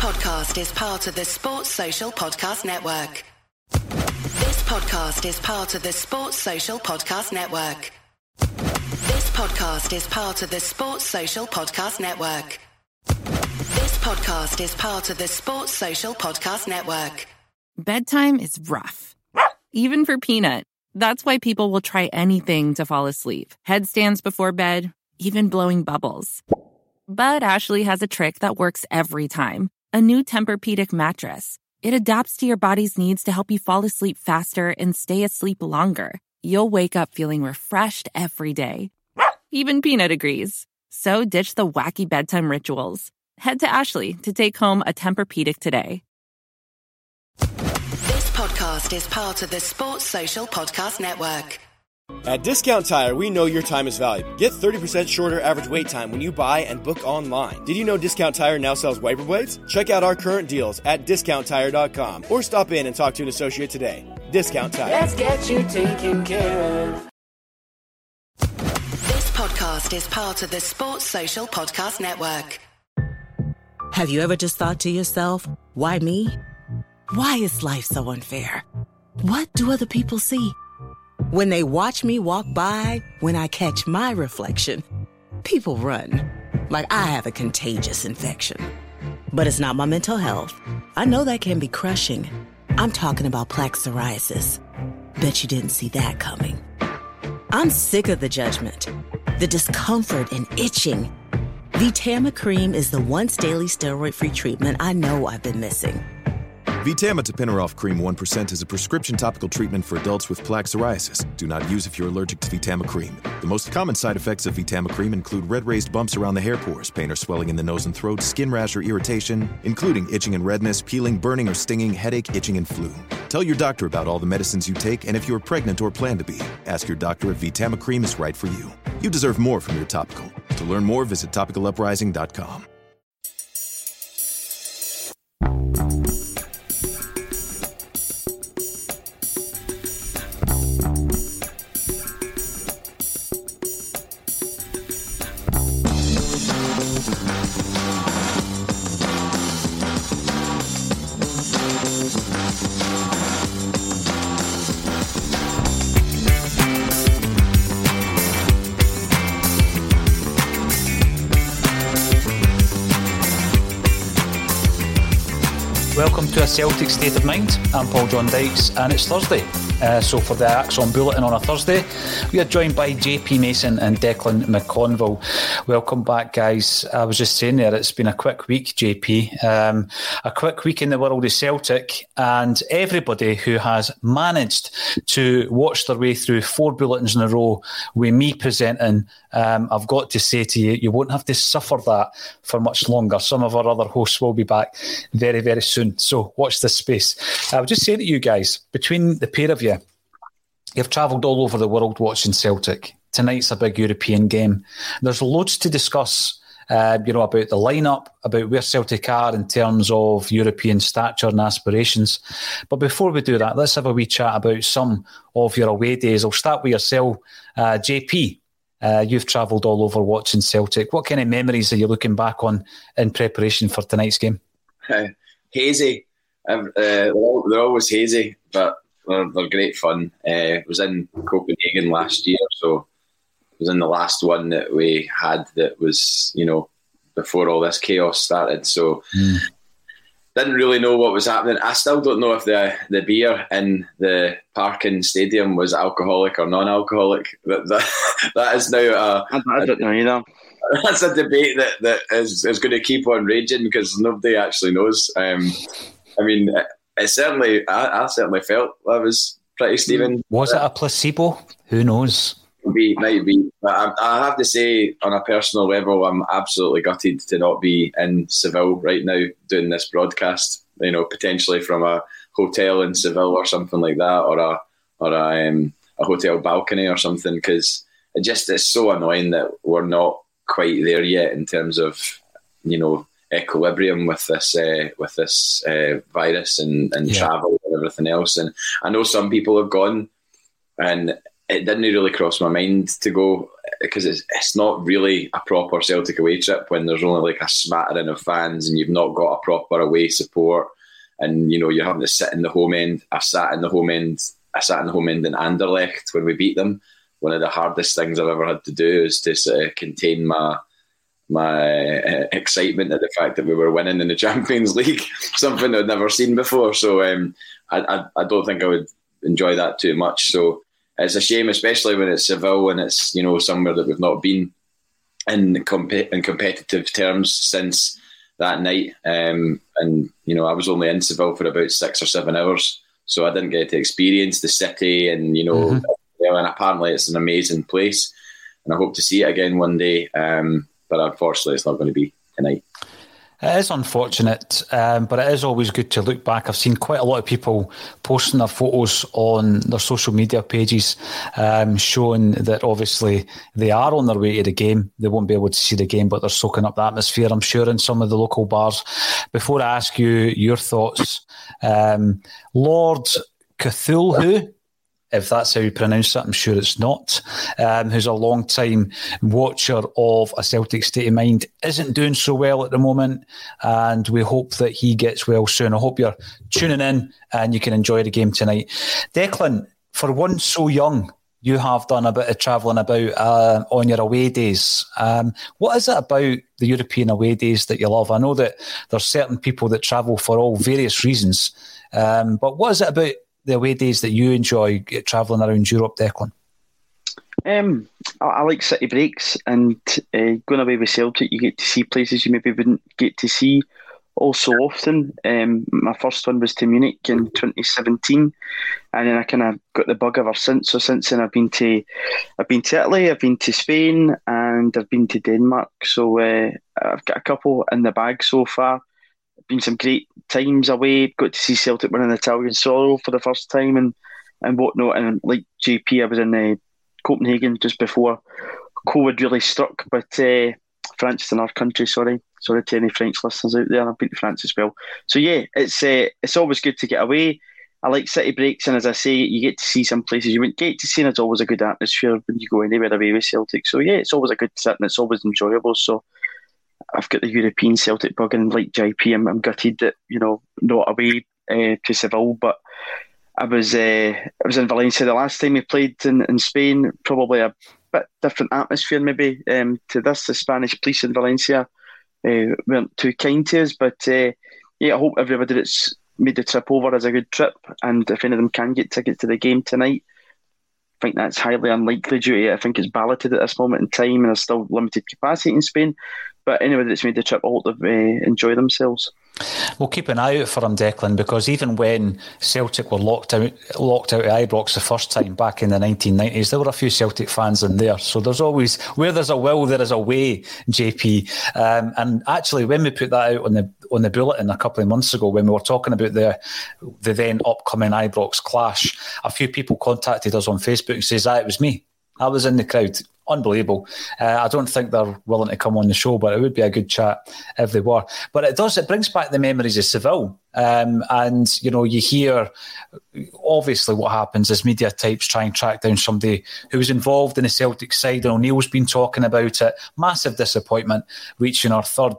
podcast is part of the Sports Social Podcast Network. This podcast is part of the Sports Social Podcast Network. This podcast is part of the Sports Social Podcast Network. This podcast is part of the Sports Social Podcast Network. Bedtime is rough, even for Peanut. That's why people will try anything to fall asleep headstands before bed, even blowing bubbles. But Ashley has a trick that works every time a new Tempur-Pedic mattress. It adapts to your body's needs to help you fall asleep faster and stay asleep longer. You'll wake up feeling refreshed every day. Even Peanut agrees. So ditch the wacky bedtime rituals. Head to Ashley to take home a Tempur-Pedic today. This podcast is part of the Sports Social Podcast Network. At Discount Tire, we know your time is valuable. Get 30% shorter average wait time when you buy and book online. Did you know Discount Tire now sells wiper blades? Check out our current deals at discounttire.com or stop in and talk to an associate today. Discount Tire. Let's get you taken care of. This podcast is part of the Sports Social Podcast Network. Have you ever just thought to yourself, why me? Why is life so unfair? What do other people see? When they watch me walk by, when I catch my reflection, people run like I have a contagious infection. But it's not my mental health. I know that can be crushing. I'm talking about plaque psoriasis. Bet you didn't see that coming. I'm sick of the judgment, the discomfort, and itching. VTAMA Cream is the once daily steroid free treatment I know I've been missing. VTAMA Tapinarof Cream 1% is a prescription topical treatment for adults with plaque psoriasis. Do not use if you're allergic to VTAMA Cream. The most common side effects of VTAMA Cream include red raised bumps around the hair pores, pain or swelling in the nose and throat, skin rash or irritation, including itching and redness, peeling, burning or stinging, headache, itching, and flu. Tell your doctor about all the medicines you take and if you're pregnant or plan to be. Ask your doctor if VTAMA Cream is right for you. You deserve more from your topical. To learn more, visit topicaluprising.com. Celtic State of Mind. I'm Paul John Dykes, and it's Thursday. Uh, so for the ACSOM Bulletin on a Thursday, we are joined by JP Mason and Declan McConville. Welcome back, guys. I was just saying there, it's been a quick week, JP. Um, a quick week in the world of Celtic, and everybody who has managed to watch their way through four bulletins in a row with me presenting, um, I've got to say to you, you won't have to suffer that for much longer. Some of our other hosts will be back very, very soon. So watch this space. I was just say to you guys, between the pair of you, You've travelled all over the world watching Celtic. Tonight's a big European game. There's loads to discuss, uh, you know, about the lineup, about where Celtic are in terms of European stature and aspirations. But before we do that, let's have a wee chat about some of your away days. I'll start with yourself, uh, JP. Uh, you've travelled all over watching Celtic. What kind of memories are you looking back on in preparation for tonight's game? hazy. Uh, they're always hazy, but they're, they're great fun. Uh, was in Copenhagen last year, so it was in the last one that we had that was, you know, before all this chaos started. So mm. didn't really know what was happening. I still don't know if the the beer in the Parken Stadium was alcoholic or non-alcoholic. That that, that is now a, I, I don't know either. That's a debate that, that is, is going to keep on raging because nobody actually knows. Um, I mean, it certainly, I, I certainly felt that was pretty Stephen. Was it a placebo? Who knows? Be, might be. I, I, have to say, on a personal level, I'm absolutely gutted to not be in Seville right now doing this broadcast. You know, potentially from a hotel in Seville or something like that, or a or a, um, a hotel balcony or something, because it just is so annoying that we're not quite there yet in terms of you know equilibrium with this uh, with this uh, virus and, and yeah. travel and everything else. And I know some people have gone, and it didn't really cross my mind to go because it's, it's not really a proper Celtic away trip when there's only like a smattering of fans and you've not got a proper away support and you know you're having to sit in the home end. I sat in the home end. I sat in the home end in Anderlecht when we beat them. One of the hardest things I've ever had to do is to sort of contain my my uh, excitement at the fact that we were winning in the Champions League, something I'd never seen before. So um, I, I, I don't think I would enjoy that too much. So it's a shame, especially when it's Seville and it's you know somewhere that we've not been in comp- in competitive terms since that night. Um, and you know, I was only in Seville for about six or seven hours, so I didn't get to experience the city. And you know, mm-hmm. and apparently it's an amazing place, and I hope to see it again one day. Um, but unfortunately, it's not going to be tonight. It is unfortunate, um, but it is always good to look back. I've seen quite a lot of people posting their photos on their social media pages, um, showing that obviously they are on their way to the game. They won't be able to see the game, but they're soaking up the atmosphere, I'm sure, in some of the local bars. Before I ask you your thoughts, um, Lord Cthulhu if that's how you pronounce it. I'm sure it's not. Um, who's a long time watcher of a Celtic state of mind, isn't doing so well at the moment, and we hope that he gets well soon. I hope you're tuning in and you can enjoy the game tonight. Declan, for one so young, you have done a bit of travelling about uh, on your away days. Um, what is it about the European away days that you love? I know that there's certain people that travel for all various reasons, um, but what is it about the away days that you enjoy travelling around Europe, Declan? Um, I, I, like city breaks and uh, going away with Celtic. You get to see places you maybe wouldn't get to see all so often. Um, my first one was to Munich in 2017, and then I kind of got the bug ever since. So since then, I've been to I've been to Italy, I've been to Spain, and I've been to Denmark. So uh, I've got a couple in the bag so far been some great times away. Got to see Celtic winning the Italian soil for the first time and and whatnot. And like JP, I was in uh, Copenhagen just before COVID really struck. But uh, France in our country. Sorry, sorry to any French listeners out there. I've been to France as well. So yeah, it's uh, it's always good to get away. I like city breaks, and as I say, you get to see some places you wouldn't get to see, and it's always a good atmosphere when you go anywhere away with Celtic. So yeah, it's always a good sit, and it's always enjoyable. So I've got the European Celtic bug, and like JP, I'm, I'm gutted that you know not away uh, to Seville, but I was uh, I was in Valencia the last time we played in, in Spain. Probably a bit different atmosphere, maybe um, to this. The Spanish police in Valencia uh, weren't too kind to us, but yeah, I hope everybody that's made the trip over has a good trip, and if any of them can get tickets to the game tonight. I think that's highly unlikely due to I think it's balloted at this moment in time and there's still limited capacity in Spain. But anybody that's made the trip, I hope they've uh, enjoyed themselves. We'll keep an eye out for him, Declan, because even when Celtic were locked out, locked out of Ibrox the first time back in the 1990s, there were a few Celtic fans in there. So there's always where there's a will, there is a way, JP. Um, and actually, when we put that out on the on the bulletin a couple of months ago, when we were talking about the the then upcoming Ibrox clash, a few people contacted us on Facebook and says, "Ah, it was me." I was in the crowd unbelievable. Uh, I don't think they're willing to come on the show, but it would be a good chat if they were. But it does, it brings back the memories of Seville. Um, and, you know, you hear obviously what happens is media types try and track down somebody who was involved in the Celtic side. And O'Neill's been talking about it. Massive disappointment reaching our third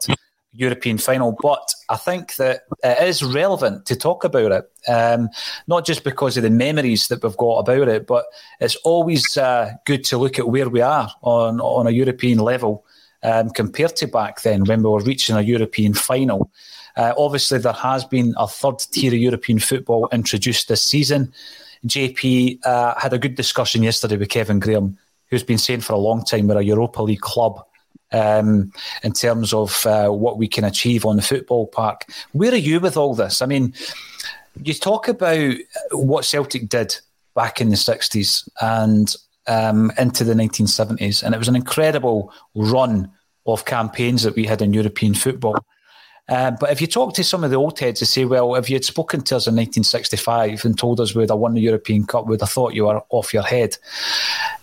European final. But I think that it is relevant to talk about it, um, not just because of the memories that we've got about it, but it's always uh, good to look at where we are on, on a European level um, compared to back then when we were reaching a European final. Uh, obviously, there has been a third tier of European football introduced this season. JP uh, had a good discussion yesterday with Kevin Graham, who's been saying for a long time we're a Europa League club um, in terms of uh, what we can achieve on the football park. Where are you with all this? I mean, you talk about what Celtic did back in the 60s and um, into the 1970s, and it was an incredible run of campaigns that we had in European football. Uh, but if you talk to some of the old heads, they say, well, if you had spoken to us in 1965 and told us we'd have won the European Cup, we'd have thought you were off your head.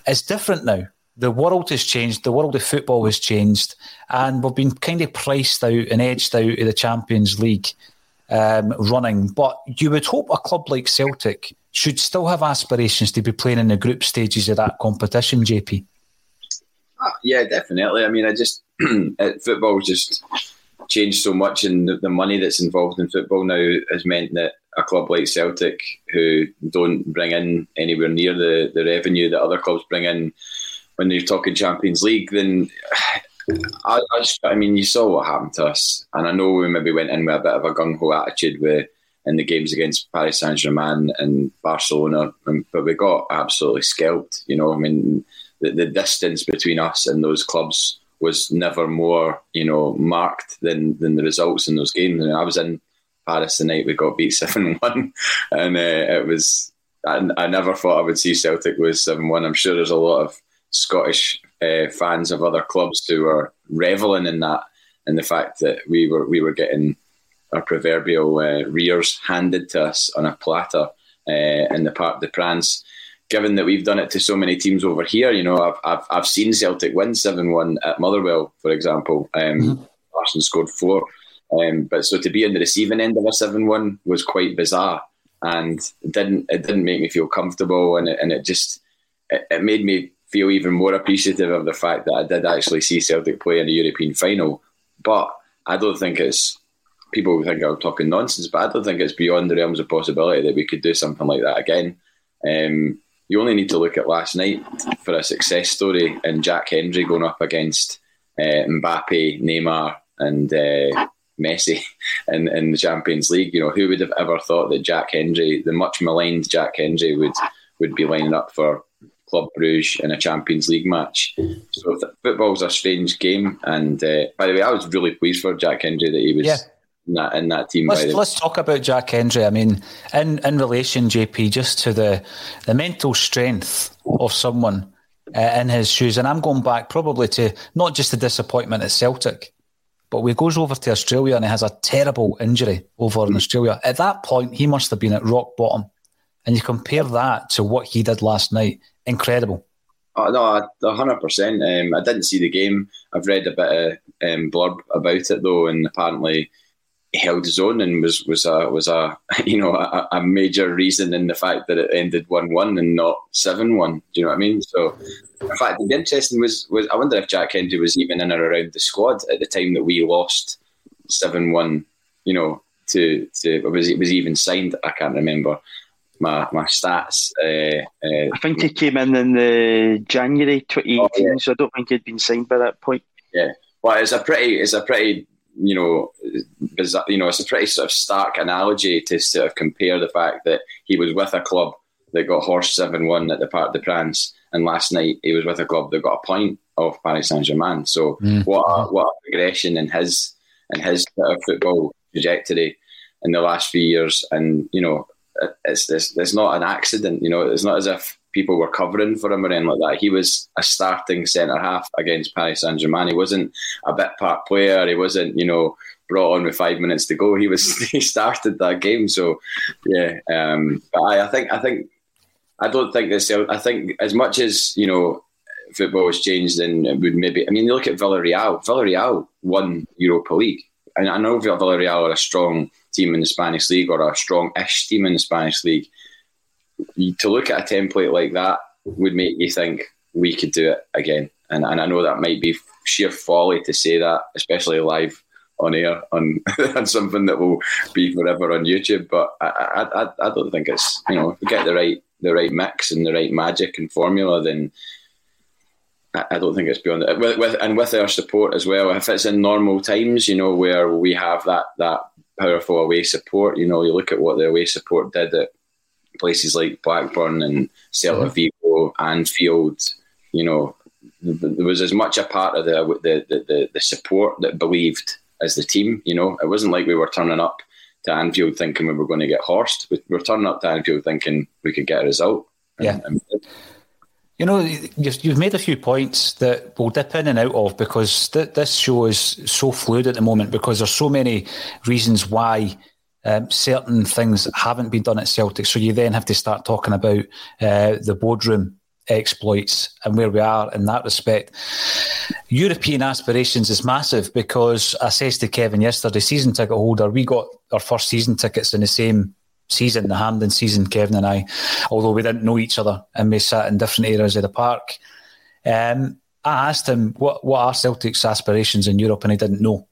It's different now the world has changed, the world of football has changed, and we've been kind of priced out and edged out of the Champions League um, running. But you would hope a club like Celtic should still have aspirations to be playing in the group stages of that competition, JP. Uh, yeah, definitely. I mean, I just football just changed so much, and the, the, money that's involved in football now has meant that a club like Celtic, who don't bring in anywhere near the, the revenue that other clubs bring in when you're talking Champions League, then I, I, just, I mean, you saw what happened to us, and I know we maybe went in with a bit of a gung ho attitude with in the games against Paris Saint Germain and Barcelona, but we got absolutely scalped. You know, I mean, the, the distance between us and those clubs was never more, you know, marked than than the results in those games. I was in Paris the night we got beat seven one, and uh, it was. I, I, never thought I would see Celtic lose seven one. I'm sure there's a lot of Scottish uh, fans of other clubs who were reveling in that, and the fact that we were we were getting our proverbial uh, rears handed to us on a platter uh, in the Parc des Princes given that we've done it to so many teams over here, you know, I've I've, I've seen Celtic win seven one at Motherwell, for example. Um, mm-hmm. Scored four, um, but so to be on the receiving end of a seven one was quite bizarre, and it didn't it didn't make me feel comfortable, and it, and it just it, it made me feel even more appreciative of the fact that I did actually see Celtic play in a European final. But I don't think it's people think I'm talking nonsense, but I don't think it's beyond the realms of possibility that we could do something like that again. Um, you only need to look at last night for a success story in Jack Hendry going up against uh, Mbappe, Neymar, and uh, Messi in, in the Champions League. You know, who would have ever thought that Jack Hendry, the much maligned Jack Hendry, would would be lining up for Club Bruges in a Champions League match? So football's a strange game. And uh, by the way, I was really pleased for Jack Hendry that he was. Yeah in that in that team. Let's, let's talk about Jack Hendry. I mean, in in relation, JP, just to the the mental strength of someone uh, in his shoes, and I'm going back probably to not just the disappointment at Celtic, but he goes over to Australia and he has a terrible injury over in Australia. At that point, he must have been at rock bottom, and you compare that to what he did last night. Incredible. Oh, no, hundred percent. Um, I didn't see the game. I've read a bit of um, blurb about it though, and apparently held his own and was was a was a you know a, a major reason in the fact that it ended one one and not seven one. Do you know what I mean? So, in fact, the interesting was was I wonder if Jack Hendry was even in or around the squad at the time that we lost seven one. You know, to to was it was even signed? I can't remember my my stats. Uh, uh, I think he came in in the January 2018, oh, yeah. so I don't think he'd been signed by that point. Yeah, well, it's a pretty it's a pretty you know, you know, it's a pretty sort of stark analogy to sort of compare the fact that he was with a club that got horse seven one at the Parc des Princes, and last night he was with a club that got a point of Paris Saint Germain. So mm. what a, what a progression in his in his sort of football trajectory in the last few years, and you know, it's it's, it's not an accident. You know, it's not as if people were covering for him or anything like that. He was a starting centre half against Paris Saint Germain. He wasn't a bit part player. He wasn't, you know, brought on with five minutes to go. He was he started that game. So yeah, um, but I, I think I think I don't think this. I think as much as you know, football has changed and would maybe. I mean, you look at Villarreal. Villarreal won Europa League, and I know Villarreal are a strong team in the Spanish league or a strong-ish team in the Spanish league to look at a template like that would make you think we could do it again. And, and I know that might be sheer folly to say that, especially live on air on, on something that will be forever on YouTube. But I, I, I don't think it's you know if get the right the right mix and the right magic and formula, then I don't think it's beyond it. With, with, and with our support as well. If it's in normal times, you know, where we have that that powerful away support, you know, you look at what the away support did at places like Blackburn and Celta mm-hmm. Vigo, Anfield, you know, there was as much a part of the, the the, the support that believed as the team. You know, it wasn't like we were turning up to Anfield thinking we were going to get horsed. We were turning up to Anfield thinking we could get a result. Yeah. And, and you know, you've made a few points that we'll dip in and out of because th- this show is so fluid at the moment because there's so many reasons why um, certain things haven't been done at Celtic. So you then have to start talking about uh, the boardroom exploits and where we are in that respect. European aspirations is massive because I says to Kevin yesterday, season ticket holder, we got our first season tickets in the same season, the Hampden season, Kevin and I, although we didn't know each other and we sat in different areas of the park. Um, I asked him what what are Celtic's aspirations in Europe, and he didn't know.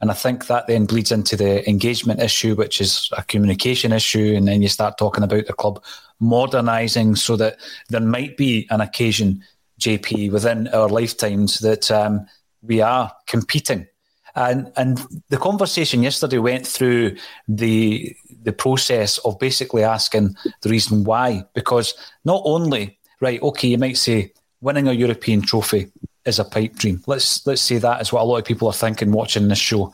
And I think that then bleeds into the engagement issue, which is a communication issue. And then you start talking about the club modernising so that there might be an occasion, JP, within our lifetimes that um, we are competing. And and the conversation yesterday went through the the process of basically asking the reason why. Because not only, right, okay, you might say winning a European trophy is a pipe dream. Let's let's say that is what a lot of people are thinking watching this show.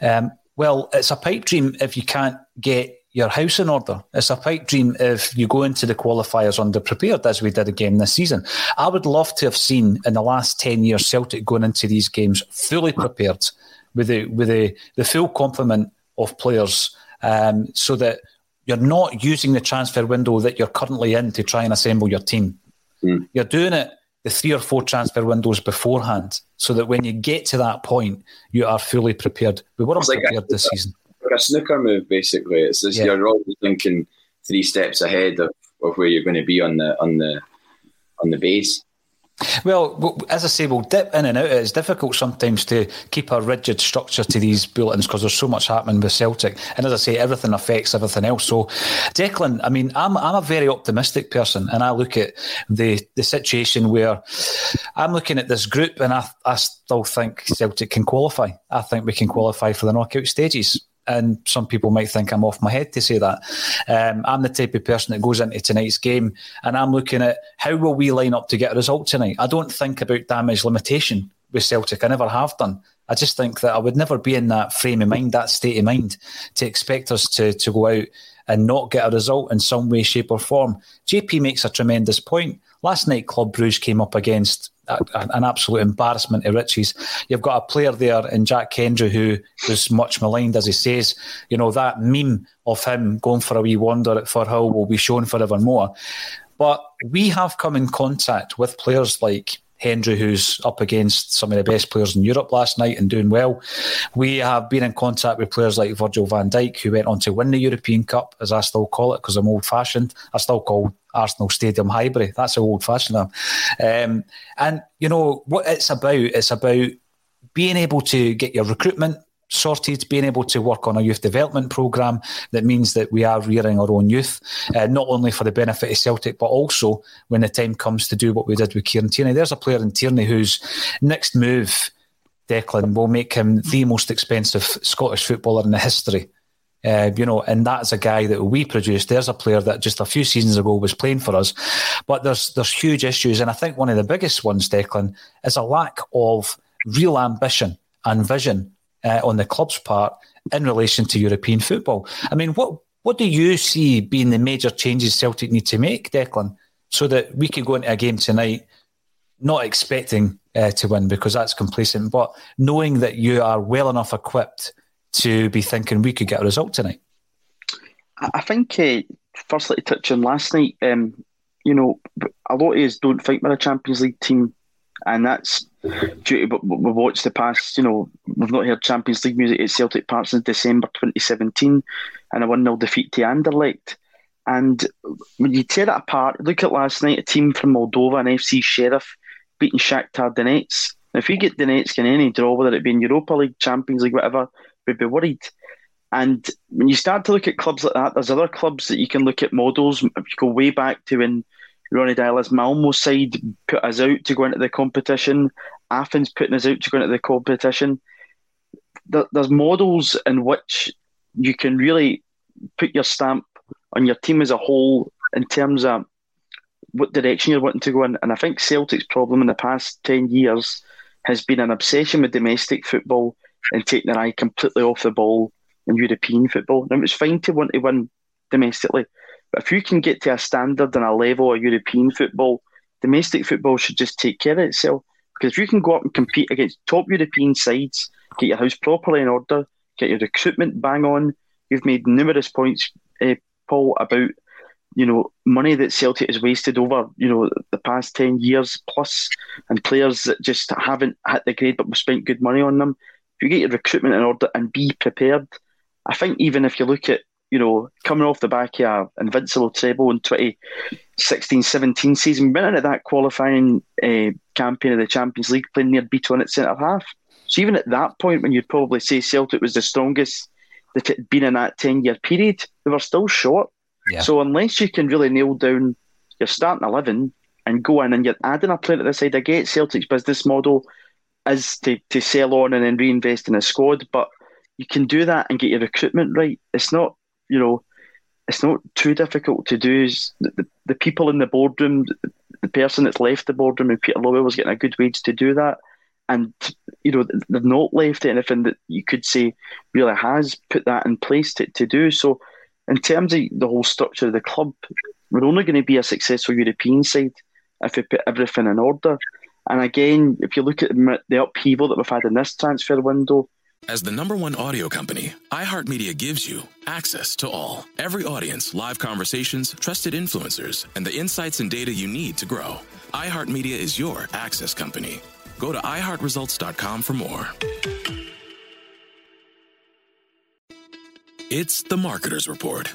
Um, well, it's a pipe dream if you can't get your house in order. It's a pipe dream if you go into the qualifiers underprepared, as we did again this season. I would love to have seen in the last ten years Celtic going into these games fully prepared with the with the, the full complement of players, um, so that you're not using the transfer window that you're currently in to try and assemble your team. Mm. You're doing it the three or four transfer windows beforehand, so that when you get to that point, you are fully prepared. We weren't like prepared a, this season. Like a snooker move, basically. It's just, yeah. you're always thinking three steps ahead of, of where you're going to be on the on the on the base. Well, as I say, we'll dip in and out. It's difficult sometimes to keep a rigid structure to these bulletins because there's so much happening with Celtic. And as I say, everything affects everything else. So, Declan, I mean, I'm, I'm a very optimistic person and I look at the, the situation where I'm looking at this group and I, I still think Celtic can qualify. I think we can qualify for the knockout stages and some people might think I'm off my head to say that. Um, I'm the type of person that goes into tonight's game and I'm looking at how will we line up to get a result tonight. I don't think about damage limitation with Celtic. I never have done. I just think that I would never be in that frame of mind, that state of mind, to expect us to to go out and not get a result in some way, shape, or form. JP makes a tremendous point. Last night, Club Bruges came up against a, an absolute embarrassment to riches. You've got a player there in Jack Hendry who was much maligned, as he says. You know, that meme of him going for a wee wander at Firhill will be shown forevermore. But we have come in contact with players like Hendry, who's up against some of the best players in Europe last night and doing well. We have been in contact with players like Virgil van Dijk, who went on to win the European Cup, as I still call it, because I'm old fashioned. I still call Arsenal Stadium Highbury. That's how old fashioned I am. Um, and, you know, what it's about, it's about being able to get your recruitment sorted, being able to work on a youth development programme that means that we are rearing our own youth, uh, not only for the benefit of Celtic, but also when the time comes to do what we did with Kieran Tierney. There's a player in Tierney whose next move, Declan, will make him the most expensive Scottish footballer in the history. Uh, you know, and that's a guy that we produced. There's a player that just a few seasons ago was playing for us, but there's there's huge issues, and I think one of the biggest ones, Declan, is a lack of real ambition and vision uh, on the club's part in relation to European football. I mean, what what do you see being the major changes Celtic need to make, Declan, so that we can go into a game tonight not expecting uh, to win because that's complacent, but knowing that you are well enough equipped to be thinking we could get a result tonight? I think, uh, firstly, to touch on last night, um, you know, a lot of us don't think we're a Champions League team, and that's to we've watched the past, you know, we've not heard Champions League music at Celtic Park since December 2017 and a 1 0 defeat to Anderlecht. And when you tear that apart, look at last night, a team from Moldova and FC Sheriff beating Shakhtar Donetsk. Now, if we get Donetsk in any draw, whether it be in Europa League, Champions League, whatever, we'd be worried. And when you start to look at clubs like that, there's other clubs that you can look at models. If you go way back to when Ronny Deila's Malmo side put us out to go into the competition, Athens putting us out to go into the competition. there's models in which you can really put your stamp on your team as a whole in terms of what direction you're wanting to go in. And I think Celtic's problem in the past 10 years has been an obsession with domestic football and taking their eye completely off the ball in European football. Now, it's fine to want to win domestically, but if you can get to a standard and a level of European football, domestic football should just take care of itself. Because if you can go up and compete against top European sides, get your house properly in order, get your recruitment bang on, you've made numerous points, uh, Paul, about you know money that Celtic has wasted over you know the past ten years plus, and players that just haven't hit the grade, but we've spent good money on them. If you get your recruitment in order and be prepared, I think even if you look at you know coming off the back of invincible treble in twenty 16 17 season, we went into that qualifying uh, campaign of the Champions League playing Nir Bitton at centre half. So even at that point, when you'd probably say Celtic was the strongest that it had been in that 10 year period, they were still short. Yeah. So unless you can really nail down your starting 11 and go in and you're adding a player to the side, I get Celtic's business model is to, to sell on and then reinvest in a squad, but you can do that and get your recruitment right. It's not, you know, it's not too difficult to do. The, the, people in the boardroom, the person that's left the boardroom, Peter Lawwell was getting a good wage to do that. And, you know, they've not left anything that you could say really has put that in place to, to do. So, in terms of the whole structure of the club, we're only going to be a successful European side if we put everything in order. And again, if you look at the upheaval that we've had in this transfer window, as the number one audio company, iHeartMedia gives you access to all. Every audience, live conversations, trusted influencers, and the insights and data you need to grow. iHeartMedia is your access company. Go to iHeartResults.com for more. It's the Marketer's Report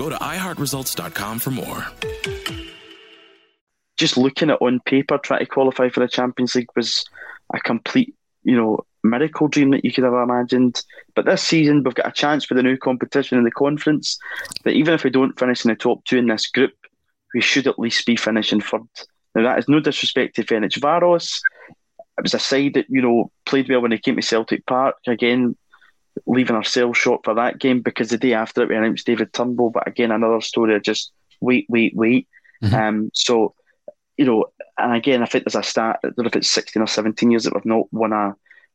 Go to iHeartResults.com for more. Just looking at on paper, trying to qualify for the Champions League was a complete, you know, miracle dream that you could have imagined. But this season, we've got a chance for the new competition in the conference. That even if we don't finish in the top two in this group, we should at least be finishing third. Now, that is no disrespect to Ferencvaros. It was a side that, you know, played well when they came to Celtic Park. Again, leaving ourselves short for that game because the day after it we announced David Turnbull. But again, another story of just wait, wait, wait. Mm-hmm. Um, so, you know, and again, I think there's a stat, I don't know if it's 16 or 17 years that we've not won a,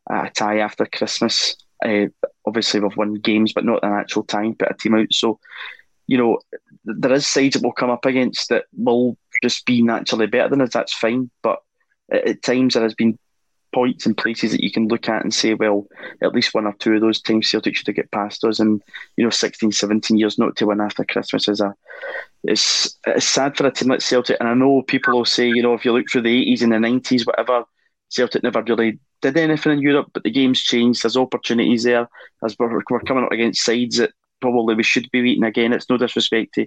a tie after Christmas. Uh, obviously, we've won games, but not an actual tie, put a team out. So, you know, there is sides that will come up against that will just be naturally better than us. That's fine. But at, at times, there has been points and places that you can look at and say, well, at least one or two of those times Celtic should have get past us. And, you know, 16, 17 years not to win after Christmas is a, it's, it's sad for a team like Celtic. And I know people will say, you know, if you look through the 80s and the 90s, whatever, Celtic never really did anything in Europe, but the game's changed. There's opportunities there. As we're, we're coming up against sides that probably we should be beating again. It's no disrespect to,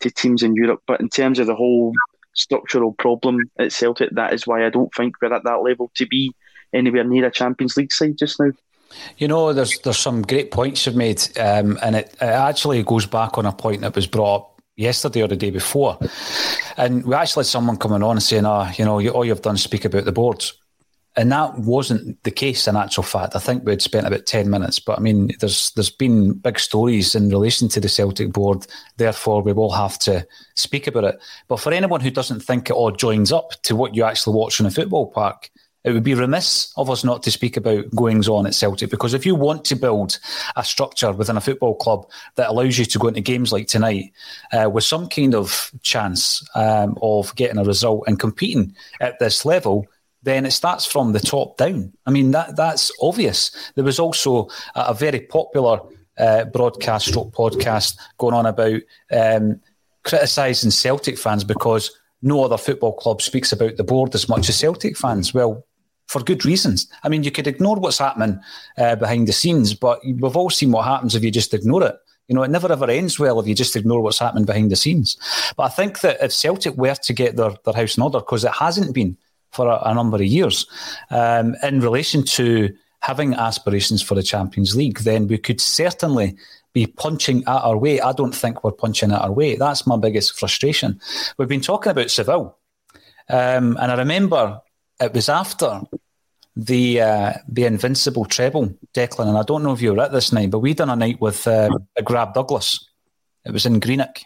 to teams in Europe, but in terms of the whole structural problem at Celtic, that is why I don't think we're at that level to be anywhere near a Champions League side just now. You know, there's there's some great points you've made, um, and it, it actually goes back on a point that was brought up yesterday or the day before. And we actually had someone coming on and saying, "Ah, oh, you know, all you've done is speak about the boards." And that wasn't the case in actual fact. I think we'd spent about ten minutes, but I mean, there's there's been big stories in relation to the Celtic board. Therefore, we will have to speak about it. But for anyone who doesn't think it all joins up to what you actually watch in a football park, it would be remiss of us not to speak about goings on at Celtic because if you want to build a structure within a football club that allows you to go into games like tonight uh, with some kind of chance um, of getting a result and competing at this level, then it starts from the top down. I mean, that that's obvious. There was also a, a very popular uh, broadcast stroke podcast going on about um, criticising Celtic fans because no other football club speaks about the board as much as Celtic fans. Well, for good reasons. I mean, you could ignore what's happening uh, behind the scenes, but we've all seen what happens if you just ignore it. You know, it never ever ends well if you just ignore what's happening behind the scenes. But I think that if Celtic were to get their, their house in order, because it hasn't been for a, a number of years, um, in relation to having aspirations for the Champions League, then we could certainly be punching at our way. I don't think we're punching at our way. That's my biggest frustration. We've been talking about Seville. Um, and I remember it was after the uh, the Invincible treble, Declan, and I don't know if you were at this night, but we done a night with uh, Rab Douglas. It was in Greenock,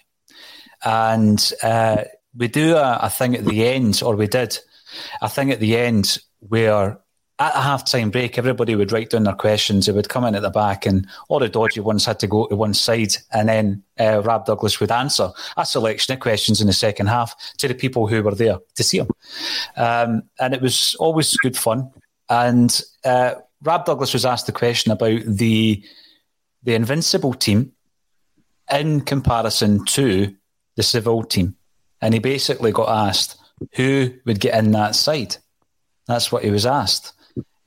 and uh, we do a, a thing at the end, or we did a thing at the end where at a half time break, everybody would write down their questions. They would come in at the back, and all the dodgy ones had to go to one side, and then uh, Rab Douglas would answer a selection of questions in the second half to the people who were there to see him. Um, and it was always good fun. And uh, Rab Douglas was asked the question about the the Invincible team in comparison to the Seville team, and he basically got asked who would get in that side. That's what he was asked.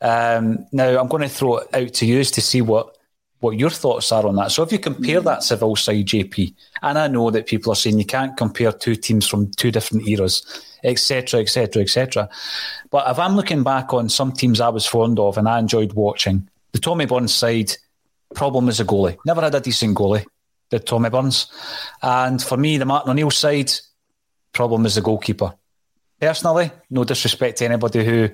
Um, now, I'm going to throw it out to you to see what, what your thoughts are on that. So, if you compare that Seville side, JP, and I know that people are saying you can't compare two teams from two different eras, etc., etc., etc. But if I'm looking back on some teams I was fond of and I enjoyed watching, the Tommy Burns side, problem is a goalie. Never had a decent goalie, the Tommy Burns. And for me, the Martin O'Neill side, problem is the goalkeeper. Personally, no disrespect to anybody who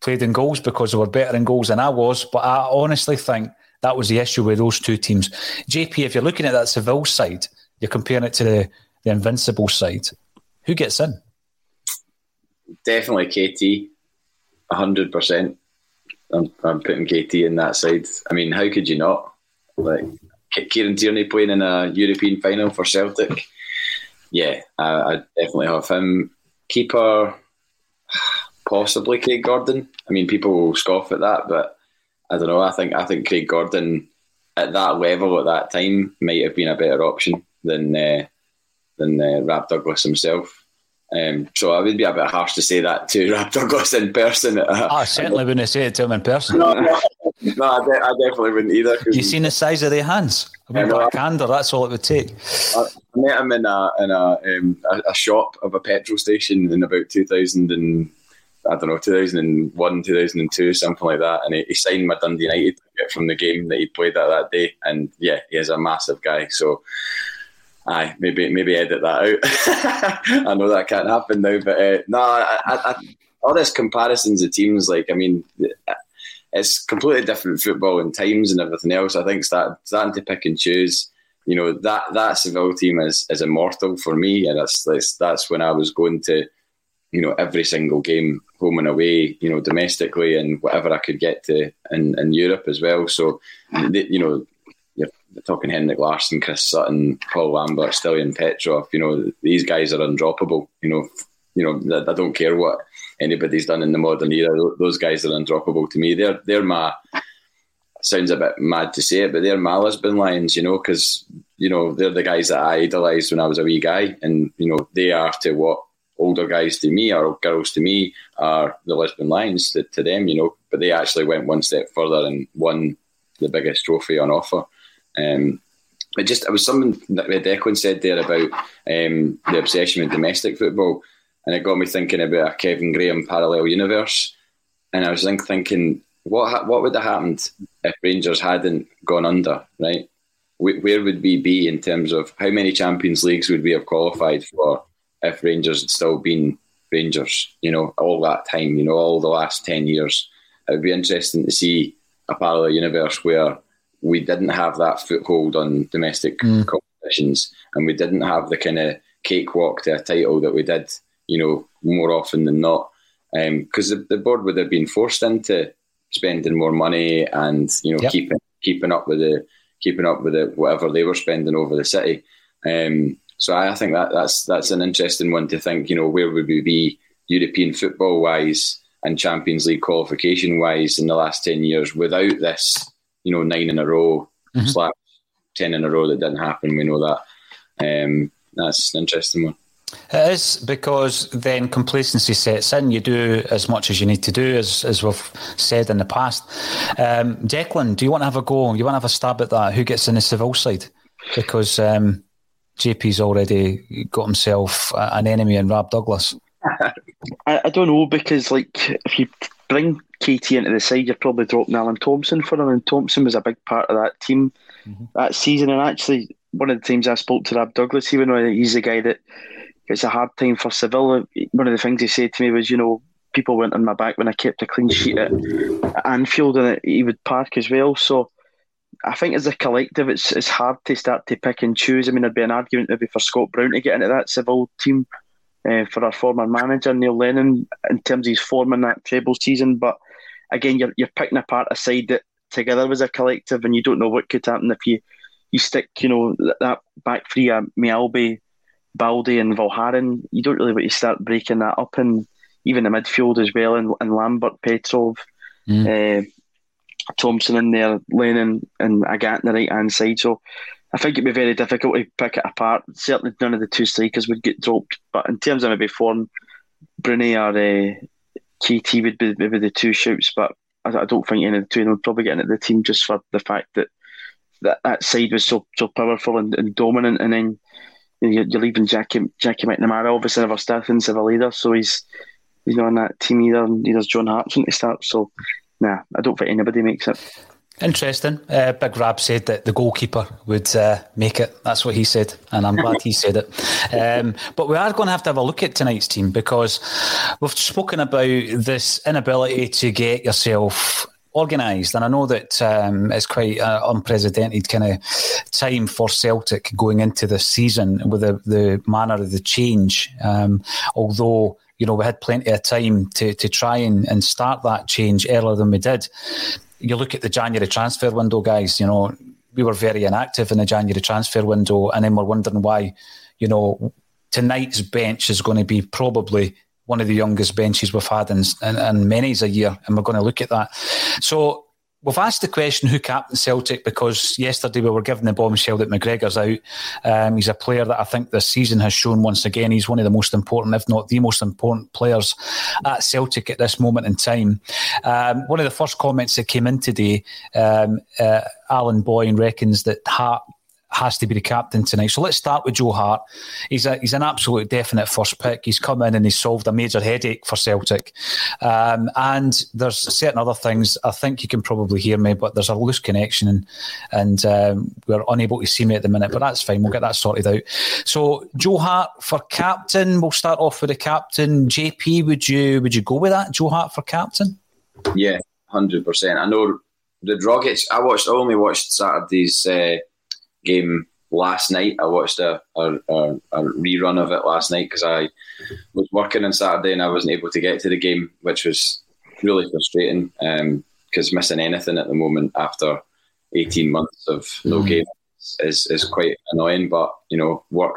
played in goals because they were better in goals than I was. But I honestly think that was the issue with those two teams. JP, if you're looking at that Seville side, you're comparing it to the, the Invincible side. Who gets in? Definitely KT, hundred percent. I'm, I'm putting KT in that side. I mean, how could you not? Like Kieran Tierney playing in a European final for Celtic. Yeah, I, I definitely have him. Keeper, possibly Craig Gordon. I mean, people will scoff at that, but I don't know. I think I think Craig Gordon at that level at that time might have been a better option than uh, than uh, Rab Douglas himself. Um, so I would be a bit harsh to say that to Rab Douglas in person. I certainly wouldn't say it to him in person. no, no, no I, de- I, definitely wouldn't either. You seen the size of their hands? I mean, backhander, that's all it would take. I, met him in a in a, um, a, a shop of a petrol station in about 2000 and I don't know, 2001, 2002, something like that. And he, he signed my Dundee United from the game that he played at that day. And yeah, he is a massive guy. So, aye, maybe maybe edit that out. I know that can't happen now, but uh, no, I, I, all this comparisons of teams, like, I mean, it's completely different football and times and everything else. I think start, starting to pick and choose. You know that that Seville team is is immortal for me, and that's that's, that's when I was going to you know, every single game, home and away, you know, domestically and whatever I could get to in, in Europe as well. So, mm-hmm. you know, you're talking Henrik Larsson, Chris Sutton, Paul Lambert, Stiliyan Petrov, you know, these guys are undroppable. You know, you know, I don't care what anybody's done in the modern era. Those guys are undroppable to me. They're they're my sounds a bit mad to say it, but they're my Lisbon Lions, you know, because you know they're the guys that I idolised when I was a wee guy, and you know they are to what older guys to me or girls to me are the Lisbon Lions to, to, them, you know. But they actually went one step further and won the biggest trophy on offer. Um, it just it was something that Declan said there about um, the obsession with domestic football, and it got me thinking about a Kevin Graham parallel universe. And I was think, thinking, what what would have happened if Rangers hadn't gone under? Right, where would we be in terms of how many Champions Leagues would we have qualified for? If Rangers had still been Rangers, you know, all that time, you know, all the last 10 years. It would be interesting to see a parallel universe where we didn't have that foothold on domestic mm. competitions and we didn't have the kind of cakewalk to a title that we did, you know, more often than not. Because um, the, the, board would have been forced into spending more money and, you know, yep. keeping keeping up with the keeping up with the, whatever they were spending over the city. Um, so I think that that's that's an interesting one to think. You know, where would we be European football wise and Champions League qualification wise in the last ten years without this? You know, nine in a row mm-hmm. slash ten in a row that didn't happen. We know that. Um, that's an interesting one. It is because then complacency sets in. You do as much as you need to do, as, as we've said in the past. Um, Declan, do you want to have a go? You want to have a stab at that? Who gets in the Seville side? Because um, JP's already got himself an enemy in Rab Douglas. I, I, don't know because like if you bring KT into the side, you're probably dropping Alan Thompson for him, and Thompson was a big part of that team mm-hmm. that season. And actually, one of the times I spoke to Rab Douglas, even though he's the guy that it's a hard time for Seville. One of the things he said to me was, you know, people went on my back when I kept a clean sheet at, at Anfield and at Ewood Park as well. So I think as a collective, it's it's hard to start to pick and choose. I mean, there'd be an argument maybe for Scott Brown to get into that Seville team uh, for our former manager Neil Lennon in terms of his form in that treble season. But again, you're you're picking apart a side that together as a collective, and you don't know what could happen if you you stick, you know, that back three of Mjällby, Balde, and Valgaeren. You don't really want to start breaking that up, and even the midfield as well, and, and Lambert, Petrov. Mm. Uh, Thompson in there, Lennon and Agathe on the right hand side. So I think it'd be very difficult to pick it apart. Certainly, none of the two strikers would get dropped. But in terms of maybe form, Bruni or uh, KT would be maybe the two shoots. But I, I, don't think any of the two of them would probably get into the team just for the fact that that, that side was so so powerful and, and dominant. And then you know, you're, leaving Jackie Jackie McNamara, obviously never started in Seville either, so he's he's not on that team either. And neither's John Hartson to start. So nah, I don't think anybody makes it. Interesting. Uh, Big Rab said that the goalkeeper would uh, make it. That's what he said, and I'm glad he said it. Um, but we are going to have to have a look at tonight's team because we've spoken about this inability to get yourself organised, and I know that um, it's quite an unprecedented kind of time for Celtic going into the season with the, the manner of the change. Um, although you know we had plenty of time to to try and, and start that change earlier than we did you look at the January transfer window, guys, you know, we were very inactive in the January transfer window, and then we're wondering why, you know, tonight's bench is going to be probably one of the youngest benches we've had in, in, in many's a year, and we're going to look at that. So We've asked the question who captain Celtic because yesterday we were given the bombshell that McGregor's out. Um, he's a player that I think this season has shown once again he's one of the most important, if not the most important players at Celtic at this moment in time. Um, one of the first comments that came in today, um, uh, Alan Boyne reckons that Hart has to be the captain tonight. So let's start with Joe Hart. He's a, he's an absolute definite first pick. He's come in and he's solved a major headache for Celtic. Um, and there's certain other things. I think you can probably hear me, but there's a loose connection and and um, we're unable to see me at the minute. But that's fine. We'll get that sorted out. So Joe Hart for captain. We'll start off with the captain. JP, would you would you go with that? Joe Hart for captain? Yeah, hundred percent. I know the Rockets. I watched. I only watched Saturday's. Uh, game last night. I watched a, a, a, a rerun of it last night because I was working on Saturday and I wasn't able to get to the game, which was really frustrating because um, missing anything at the moment after 18 months of no mm. game is, is quite annoying. But, you know, work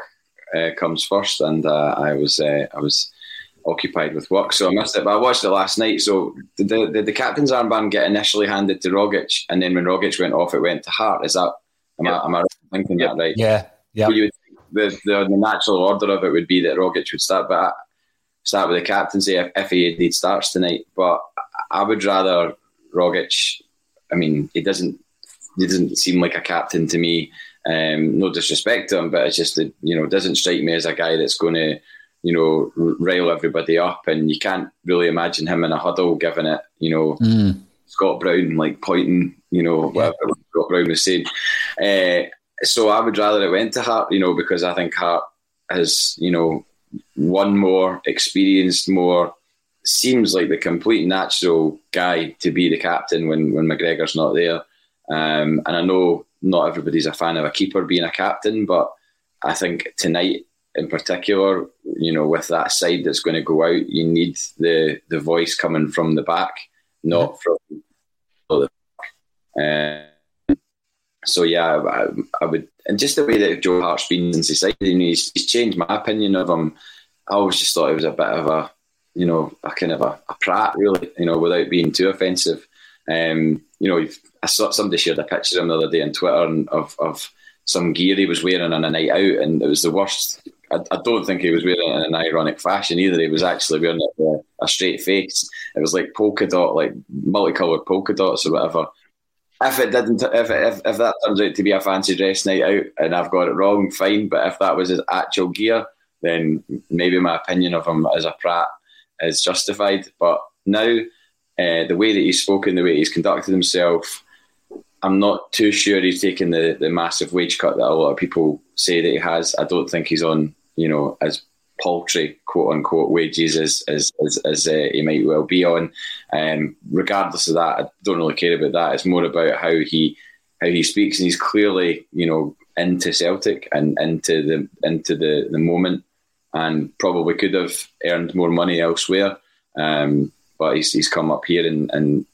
uh, comes first and uh, I was uh, I was occupied with work, so I missed it. But I watched it last night. So did the, the, the captain's armband get initially handed to Rogic and then when Rogic went off, it went to Hart? Is that Am, I, am I thinking that right? Yeah, yeah. the, the, the natural order of it would be that Rogic would start, but start with the captaincy if, if he indeed starts tonight. But I would rather Rogic. I mean, he doesn't he doesn't seem like a captain to me. Um, no disrespect to him, but it's just that you know doesn't strike me as a guy that's going to you know rile everybody up, and you can't really imagine him in a huddle giving it you know. Mm. Scott Brown like pointing, you know, whatever Scott Brown was saying. Uh, so I would rather it went to Hart, you know, because I think Hart has, you know, one more experienced, more seems like the complete natural guy to be the captain when when McGregor's not there. Um, and I know not everybody's a fan of a keeper being a captain, but I think tonight in particular, you know, with that side that's going to go out, you need the the voice coming from the back, not from the uh, so yeah, I, I, would, and just the way that Joe Hart's been since he signed, he's, he's changed my opinion of him. I always just thought he was a bit of a, you know, a kind of a, a prat, really, you know, without being too offensive. Um, you know, I saw somebody shared a picture of him the other day on Twitter of of some gear he was wearing on a night out, and it was the worst. I, I don't think he was wearing it in an ironic fashion either. He was actually wearing it with a straight face. It was like polka dot, like multicolored polka dots or whatever if it didn't, if, if if that turns out to be a fancy dress night out and I've got it wrong, fine. But if that was his actual gear, then maybe my opinion of him as a prat is justified. But now, uh, the way that he's spoken, the way he's conducted himself, I'm not too sure he's taken the, the massive wage cut that a lot of people say that he has. I don't think he's on, you know, as paltry quote unquote wages as as as, as uh, he might well be on. Um, regardless of that, I don't really care about that. It's more about how he how he speaks, and he's clearly you know into Celtic and into the into the the moment, and probably could have earned more money elsewhere. Um, but he's, he's come up here and, and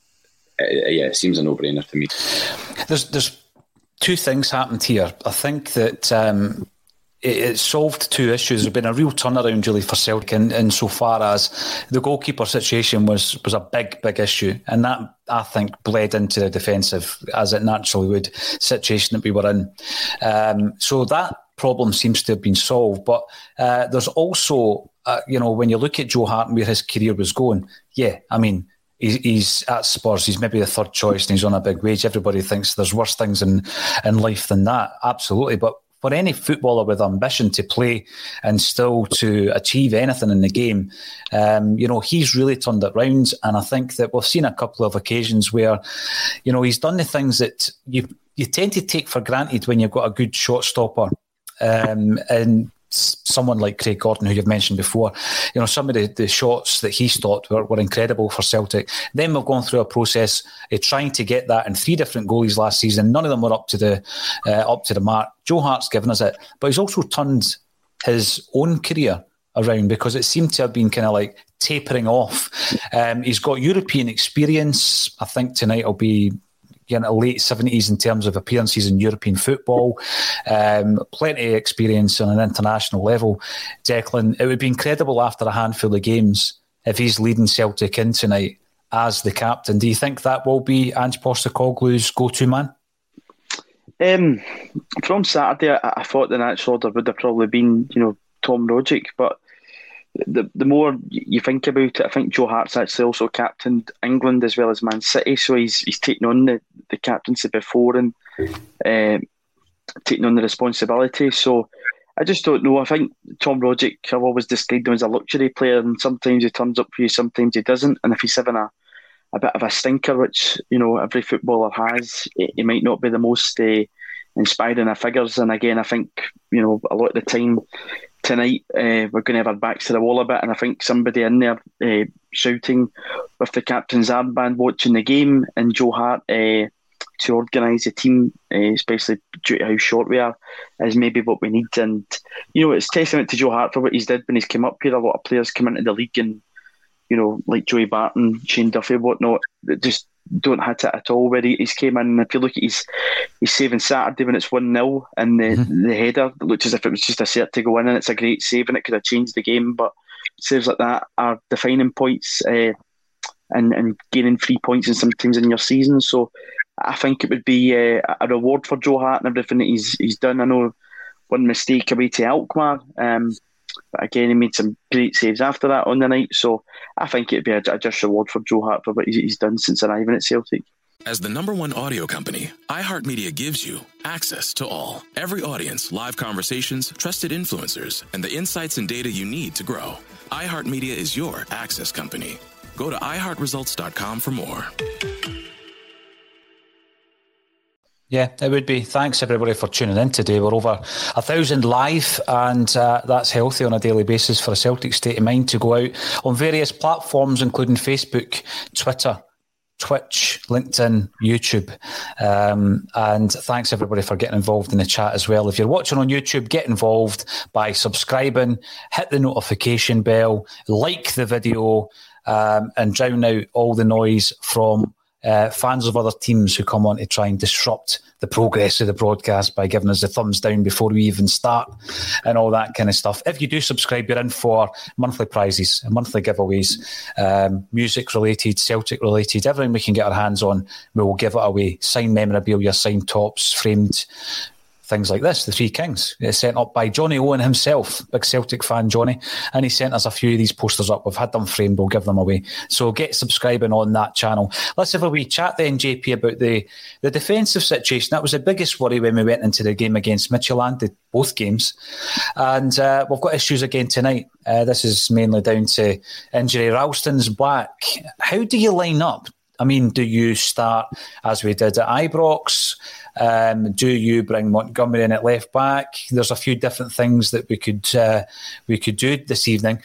uh, yeah, it seems a no brainer to me. There's there's two things happened here. I think that um, it, it, solved two issues. There's been a real turnaround, really, for Celtic in, in so far as the goalkeeper situation was was a big, big issue, and that I think bled into the defensive as it naturally would situation that we were in. Um, so that problem seems to have been solved, but uh, there's also, uh, you know, when you look at Joe Hart and where his career was going, yeah, I mean he's at Spurs. He's maybe the third choice, and he's on a big wage. Everybody thinks there's worse things in in life than that. Absolutely, but for any footballer with ambition to play and still to achieve anything in the game, um, you know, he's really turned it round. And I think that we've seen a couple of occasions where, you know, he's done the things that you you tend to take for granted when you've got a good shot stopper. Um, and someone like Craig Gordon, who you've mentioned before, you know, some of the, the shots that he stopped were, were incredible for Celtic. Then we've gone through a process of trying to get that in three different goalies last season. None of them were up to the uh, up to the mark. Joe Hart's given us it, but he's also turned his own career around because it seemed to have been kind of like tapering off. Um, he's got European experience. I think tonight will be in the late 70s in terms of appearances in European football. Um, plenty of experience on an international level. Declan, it would be incredible after a handful of games if he's leading Celtic in tonight as the captain. Do you think that will be Ange Postecoglou's go-to man? Um, from Saturday, I, I, thought the natural order would have probably been, you know, Tom Rogic, but the the more you think about it, I think Joe Hart's actually also captained England as well as Man City, so he's he's taken on the, the captaincy before and uh, taking on the responsibility. So I just don't know. I think Tom Rogic, I've always described him as a luxury player, and sometimes he turns up for you, sometimes he doesn't. And if he's having a a bit of a stinker, which you know every footballer has, he might not be the most uh, inspiring of figures. And again, I think you know a lot of the time tonight uh, we're going to have our backs to the wall a bit, and I think somebody in there uh, shouting with the captain's armband watching the game, and Joe Hart to organise the team, especially due to how short we are, is maybe what we need. And you know, it's testament to Joe Hart for what he's did when he's come up here. A lot of players come into the league and you know, like Joey Barton, Shane Duffy, whatnot, just don't hit it at all. Where he, he's came in, and if you look at his he's saving Saturday when it's one 0 and the mm-hmm. the header looks as if it was just a set to go in, and it's a great save, and it could have changed the game. But saves like that are defining points, uh, and and gaining three points in sometimes in your season. So I think it would be uh, a reward for Joe Hart and everything that he's he's done. I know one mistake away to Alkmaar. Um, but again, he made some great saves after that on the night. So I think it'd be a, a just reward for Joe Hart for what he's done since arriving at Celtic. As the number one audio company, iHeartMedia gives you access to all. Every audience, live conversations, trusted influencers, and the insights and data you need to grow. iHeartMedia is your access company. Go to iHeartResults.com for more. Yeah, it would be. Thanks everybody for tuning in today. We're over a thousand live, and uh, that's healthy on a daily basis for a Celtic state of mind to go out on various platforms, including Facebook, Twitter, Twitch, LinkedIn, YouTube. Um, and thanks everybody for getting involved in the chat as well. If you're watching on YouTube, get involved by subscribing, hit the notification bell, like the video, um, and drown out all the noise from uh, fans of other teams who come on to try and disrupt the progress of the broadcast by giving us the thumbs down before we even start and all that kind of stuff. If you do subscribe, you're in for monthly prizes, and monthly giveaways, um, music related, Celtic related, everything we can get our hands on, we will give it away. Signed memorabilia, signed tops, framed things like this, the Three Kings. It's sent up by Johnny Owen himself, big Celtic fan Johnny, and he sent us a few of these posters up. We've had them framed, we'll give them away. So get subscribing on that channel. Let's have a wee chat then, JP, about the, the defensive situation. That was the biggest worry when we went into the game against Midtjylland, did both games. And uh, we've got issues again tonight. Uh, this is mainly down to injury. Ralston's back. How do you line up I mean, do you start as we did at Ibrox? Um, do you bring Montgomery in at left back? There's a few different things that we could uh, we could do this evening.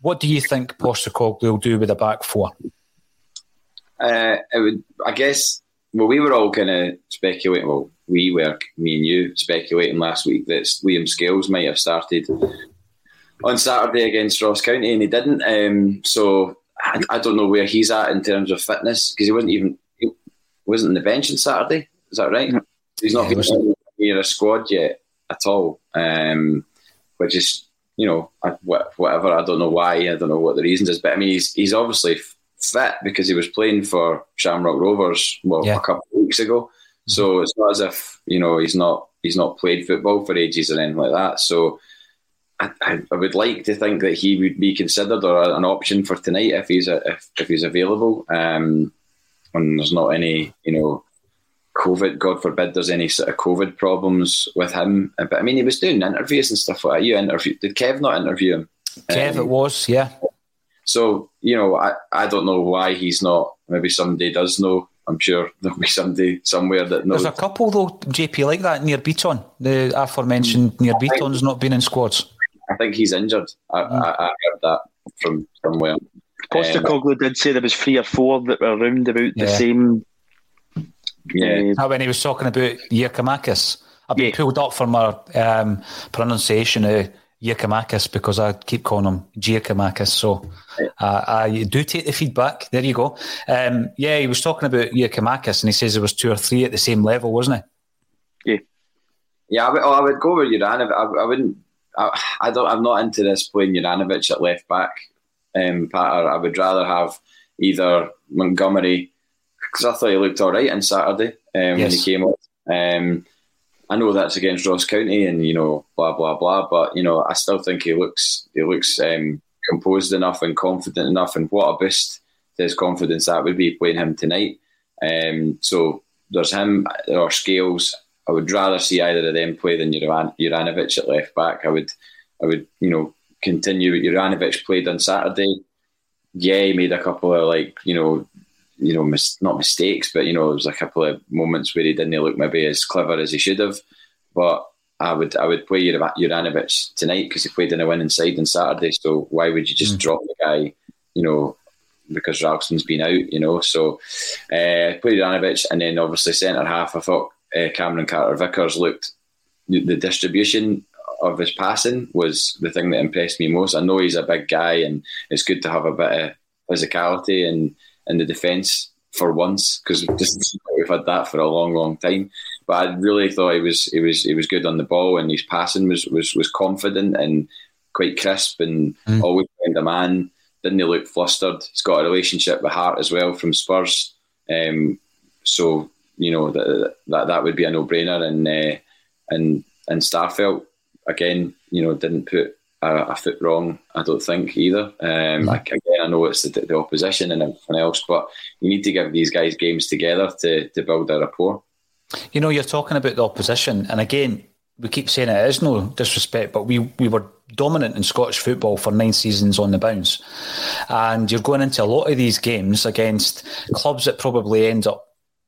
What do you think Postecoglou will do with the back four? Uh, would, I guess. Well, we were all kind of speculating. Well, we were, me and you, speculating last week that Liam Scales might have started on Saturday against Ross County, and he didn't. Um, so I, I, don't know where he's at in terms of fitness because he wasn't even he wasn't on the bench on Saturday. Is that right? He's not yeah, been near a squad yet at all, um, which is you know whatever. I don't know why. I don't know what the reasons is, but I mean he's he's obviously fit because he was playing for Shamrock Rovers well yeah. a couple of weeks ago. Mm-hmm. So it's not as if you know he's not he's not played football for ages or anything like that. So I, I, would like to think that he would be considered or an option for tonight if he's a, if, if he's available. Um, and there's not any, you know, COVID. God forbid there's any sort of COVID problems with him. But I mean, he was doing interviews and stuff like that. You interviewed? Did Kev not interview him? Kev, um, it was, yeah. So you know, I, I don't know why he's not. Maybe somebody does know. I'm sure there'll be somebody somewhere that knows. There's a couple though, JP, like that Nir Bitton. The aforementioned Nir Bitton's not been in squads. I think he's injured. I, mm. I, I heard that from somewhere. Postecoglou um, did say there was three or four that were around about yeah. the same. Yeah, uh, when he was talking about Giakoumakis, I've been yeah. pulled up for my um, pronunciation of Giakoumakis because I keep calling him Giakoumakis. So uh, I do take the feedback. There you go. Um, yeah, he was talking about Giakoumakis and he says there was two or three at the same level, wasn't he? Yeah. Yeah, I would, oh, I would go with Juranovic. I, I wouldn't I, I don't. I'm not into this playing Juranovic at left back um, patter. I would rather have either Montgomery because I thought he looked all right on Saturday um, yes. when he came up. Um, I know that's against Ross County and you know blah blah blah, but you know I still think he looks he looks um, composed enough and confident enough, and what a boost to his confidence that would be playing him tonight. Um, so there's him or Scales I would rather see either of them play than Juranovic at left back. I would, I would, you know, continue. Juranovic played on Saturday. Yeah, he made a couple of like, you know, you know, mis- not mistakes, but you know, it was a couple of moments where he didn't look maybe as clever as he should have. But I would, I would play Juranovic tonight because he played in a winning side on Saturday. So why would you just mm. drop the guy? You know, because Ralston's been out, you know. So uh, play Juranovic, and then obviously centre half. I thought uh, Cameron Carter Vickers looked, the distribution of his passing was the thing that impressed me most. I know he's a big guy, and it's good to have a bit of physicality in in the defence for once because we've had that for a long, long time. But I really thought he was he was he was good on the ball, and his passing was was was confident and quite crisp, and mm. always found a man. Didn't he look flustered? He's got a relationship with Hart as well from Spurs. Um, so you know that that, that would be a no brainer. And uh, and and Starfelt again, you know, didn't put a, a foot wrong. I don't think either. Um, mm. again, I know it's the, the, opposition and everything else, but you need to give these guys games together to to build a rapport. You know, you're talking about the opposition, and again, we keep saying it is no disrespect, but we, we were dominant in Scottish football for nine seasons on the bounce. And you're going into a lot of these games against clubs that probably end up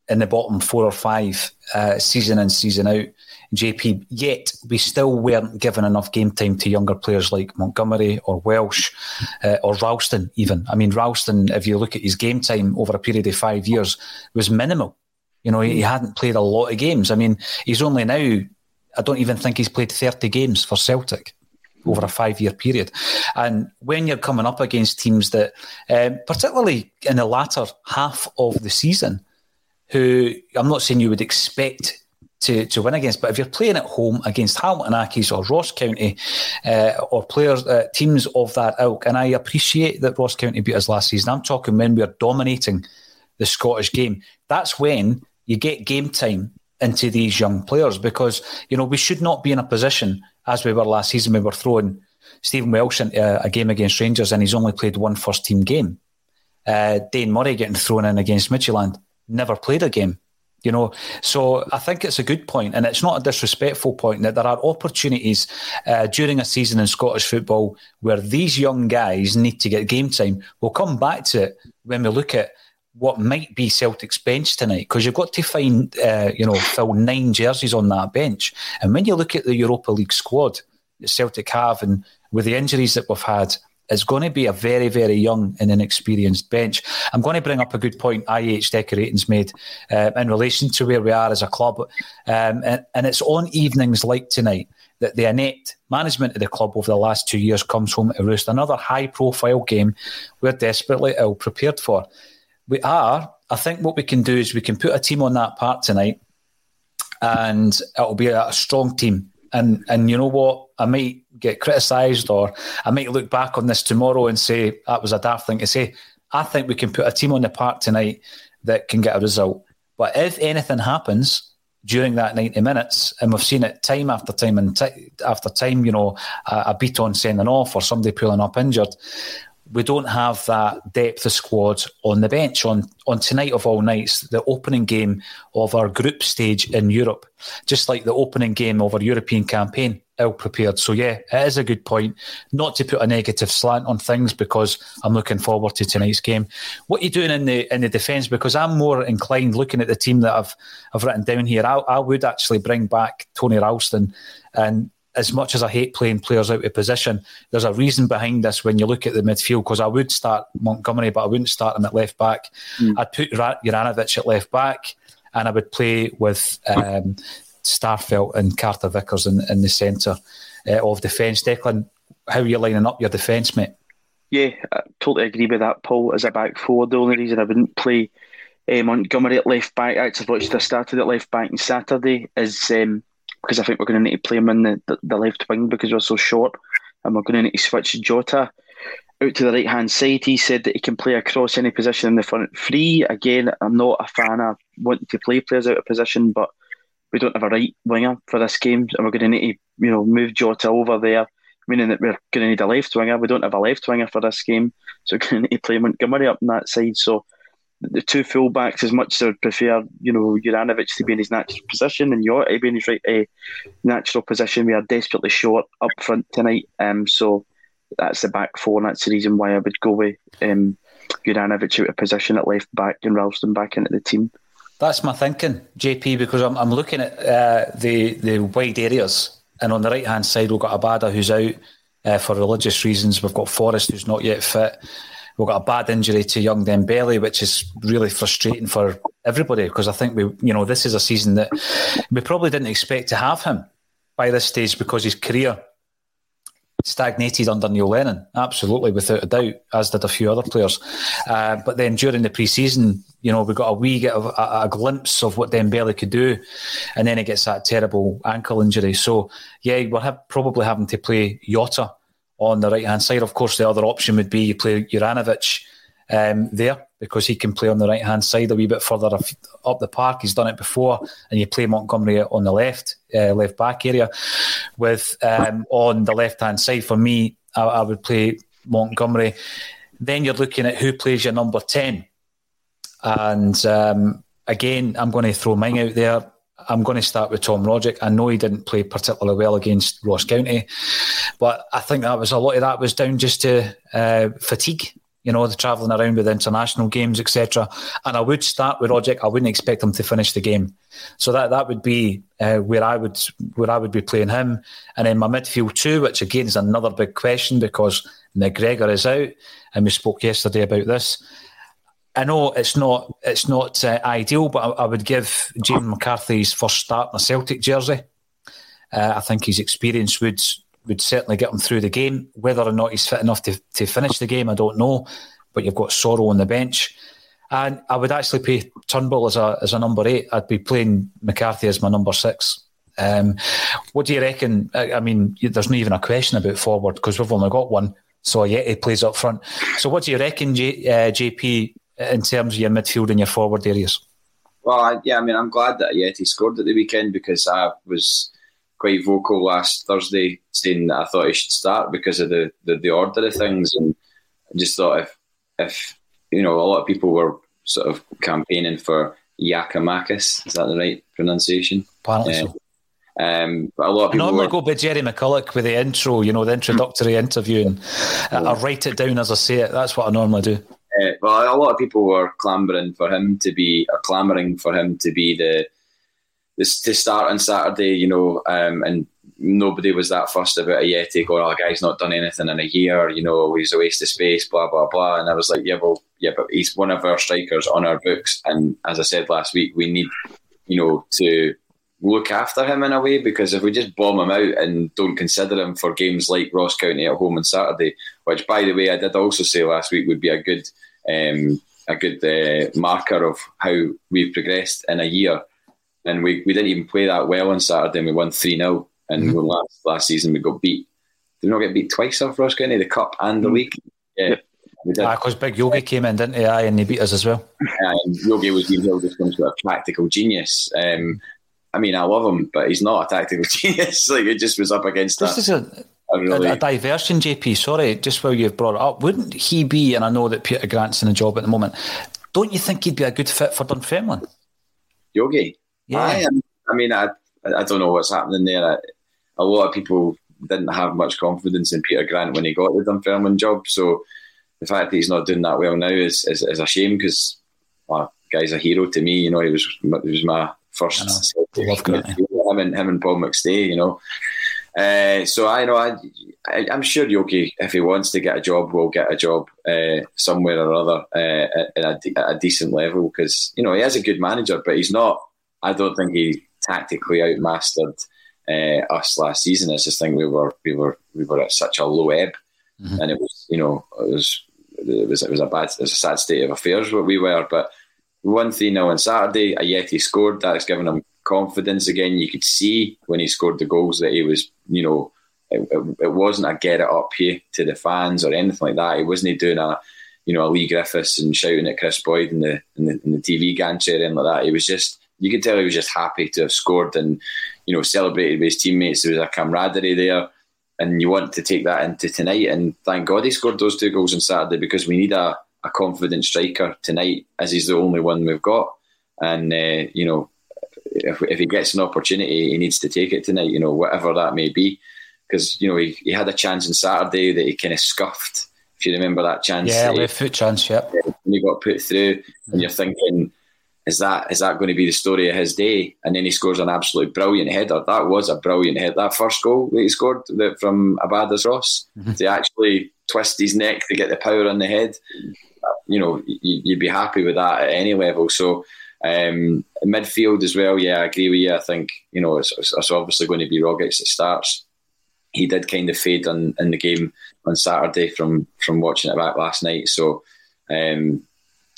in the bottom four or five uh, season in, season out. JP, yet we still weren't given enough game time to younger players like Montgomery or Welsh uh, or Ralston, even. I mean, Ralston, if you look at his game time over a period of five years, was minimal. You know, he hadn't played a lot of games. I mean, he's only now, I don't even think he's played 30 games for Celtic over a five year period. And when you're coming up against teams that, um, particularly in the latter half of the season, who I'm not saying you would expect to, to win against, but if you're playing at home against Hamilton Accies or Ross County uh, or players, uh, teams of that ilk, and I appreciate that Ross County beat us last season. I'm talking when we're dominating the Scottish game. That's when you get game time into these young players because you know we should not be in a position as we were last season. We were throwing Stephen Welsh into a, a game against Rangers and he's only played one first team game. Uh, Dane Murray getting thrown in against Midtjylland never played a game. You know, so I think it's a good point, and it's not a disrespectful point that there are opportunities uh, during a season in Scottish football where these young guys need to get game time. We'll come back to it when we look at what might be Celtic's bench tonight because you've got to find, uh, you know, fill nine jerseys on that bench. And when you look at the Europa League squad that Celtic have, and with the injuries that we've had, it's going to be a very, very young and inexperienced bench. I'm going to bring up a good point IH Decorating's made uh, in relation to where we are as a club. Um, and, and it's on evenings like tonight that the inept management of the club over the last two years comes home to roost. Another high profile game we're desperately ill prepared for. We are. I think what we can do is we can put a team on that part tonight and it'll be a strong team. And and you know what? I might get criticised or I might look back on this tomorrow and say that was a daft thing to say. I think we can put a team on the park tonight that can get a result. But if anything happens during that 90 minutes, and we've seen it time after time and t- after time, you know, a, a on sending off or somebody pulling up injured, we don't have that depth of squad on the bench on on tonight of all nights, the opening game of our group stage in Europe, just like the opening game of our European campaign, ill prepared. So yeah, it is a good point. Not to put a negative slant on things because I'm looking forward to tonight's game. What are you doing in the in the defence? Because I'm more inclined looking at the team that I've I've written down here. I, I would actually bring back Tony Ralston and as much as I hate playing players out of position, there's a reason behind this when you look at the midfield. Because I would start Montgomery, but I wouldn't start him at left back. Mm. I'd put Juranovic at left back, and I would play with um, Starfelt and Carter Vickers in, in the centre uh, of defence. Declan, how are you lining up your defence, mate? Yeah, I totally agree with that, Paul. As a back four, the only reason I wouldn't play uh, Montgomery at left back, I actually watched I started at left back on Saturday, is. Um, because I think we're going to need to play him in the, the, the left wing because we're so short, and we're going to need to switch Jota out to the right hand side. He said that he can play across any position in the front three. Again, I'm not a fan of wanting to play players out of position, but we don't have a right winger for this game, and we're going to need to, you know, move Jota over there, meaning that we're going to need a left winger. We don't have a left winger for this game, so we're going to need to play Montgomery up on that side. So the two fullbacks, as much as I would prefer, you know, Juranovic to be in his natural position and Jota to be in his right uh, natural position, we are desperately short up front tonight. Um, so that's the back four, and that's the reason why I would go with um, Juranovic out of position at left back and Ralston back into the team. That's my thinking, JP, because I'm, I'm looking at uh, the the wide areas, and on the right hand side we've got Abada who's out uh, for religious reasons. We've got Forrest who's not yet fit. We've got a bad injury to young Dembele, which is really frustrating for everybody because I think we, you know, this is a season that we probably didn't expect to have him by this stage because his career stagnated under Neil Lennon, absolutely, without a doubt, as did a few other players. Uh, but then during the pre-season, you know, we got a wee get a, a, glimpse of what Dembele could do, and then he gets that terrible ankle injury. So yeah, we're have, probably having to play Jota on the right hand side. Of course, the other option would be you play Juranovic um, there because he can play on the right hand side a wee bit further up the park. He's done it before, and you play Montgomery on the left, uh, left back area. With um, on the left hand side, for me, I, I, would play Montgomery. Then you're looking at who plays your number ten, and um, again, I'm going to throw mine out there. I'm going to start with Tom Rogic. I know he didn't play particularly well against Ross County, but I think that was a lot of that was down just to uh, fatigue. You know, the travelling around with international games, etc. And I would start with Rogic. I wouldn't expect him to finish the game, so that that would be uh, where I would where I would be playing him. And then my midfield two, which again is another big question because McGregor is out, and we spoke yesterday about this. I know it's not it's not uh, ideal, but I, I, would give James McCarthy his first start in a Celtic jersey. Uh, I think his experience would would certainly get him through the game. Whether or not he's fit enough to, to finish the game, I don't know. But you've got Soro on the bench, and I would actually play Turnbull as a as a number eight. I'd be playing McCarthy as my number six. Um, what do you reckon? I, I mean, there's not even a question about forward because we've only got one. So yeah, he plays up front. So what do you reckon, J, uh, JP? In terms of your midfield and your forward areas? Well, yeah, I mean, I'm glad that Yeti scored at the weekend because I was quite vocal last Thursday saying that I thought he should start because of the, the, the order of things, and I just thought if if you know a lot of people were sort of campaigning for Giakoumakis, is that the right pronunciation? Apparently so. Um, but a lot of people I normally were... go by Jerry McCulloch with the intro, you know, the introductory interview, and I, I write it down as I say it. That's what I normally do. Uh, well, a lot of people were clambering for him to be, or clamouring for him to be the, this to start on Saturday. You know, um, and nobody was that fussed about Ajeti going, "Oh, guy's not done anything in a year." You know, he's a waste of space. Blah blah blah. And I was like, "Yeah, well, yeah, but he's one of our strikers on our books." And as I said last week, we need, you know, to look after him in a way because if we just bomb him out and don't consider him for games like Ross County at home on Saturday, which by the way I did also say last week would be a good um, a good uh, marker of how we've progressed in a year, and we, we didn't even play that well on Saturday and we won three 0 and mm-hmm. last last season we got beat. Did we not get beat twice off Ross County, the cup and the mm-hmm. league? Yeah. Because ah, Big Yogi came in, didn't he? Aye, and he beat us as well. And Yogi was being held as some sort of tactical genius. Um, I mean, I love him, but he's not a tactical genius. like it just was up against this that. Is a, a, really... a, diversion, JP. Sorry, just while you've brought it up, wouldn't he be? And I know that Peter Grant's in a job at the moment. Don't you think he'd be a good fit for Dunfermline? Yogi, yeah. I, I mean, I I don't know what's happening there. A lot of people didn't have much confidence in Peter Grant when he got the Dunfermline job. So the fact that he's not doing that well now is is, is a shame because well, guy's a hero to me. You know, he was he was my first. Love him and him and Paul McStay, you know. Uh, so I know I, I am sure Yogi, if he wants to get a job, will get a job uh, somewhere or other uh, at, a, at a decent level because you know he is a good manager, but he's not. I don't think he tactically outmastered uh, us last season. I just think we were we were we were at such a low ebb, mm-hmm. and it was you know it was it was it was a bad it was a sad state of affairs where we were, but one thing now on Saturday, Ajeti scored. That's given him confidence again. You could see when he scored the goals that he was, you know, it, it, it wasn't a get it up here to the fans or anything like that. He wasn't doing a, you know, a Leigh Griffiths and shouting at Kris Boyd in the in the, in the TV gantry or anything like that. He was just, you could tell he was just happy to have scored and, you know, celebrated with his teammates. There was a camaraderie there. And you want to take that into tonight. And thank God he scored those two goals on Saturday because we need a, a confident striker tonight, as he's the only one we've got. And uh, you know, if, if he gets an opportunity, he needs to take it tonight. You know, whatever that may be, because you know he, he had a chance on Saturday that he kind of scuffed. If you remember that chance, yeah, left foot chance, yeah. And he got put through, and you're thinking, is that is that going to be the story of his day? And then he scores an absolutely brilliant header. That was a brilliant head. That first goal that he scored from Abada's Ross mm-hmm. to actually twist his neck to get the power on the head you know, you'd be happy with that at any level. So um, midfield as well, yeah, I agree with you. I think you know it's, it's obviously going to be Rogic that starts. He did kind of fade on in the game on Saturday from from watching it back last night. So um,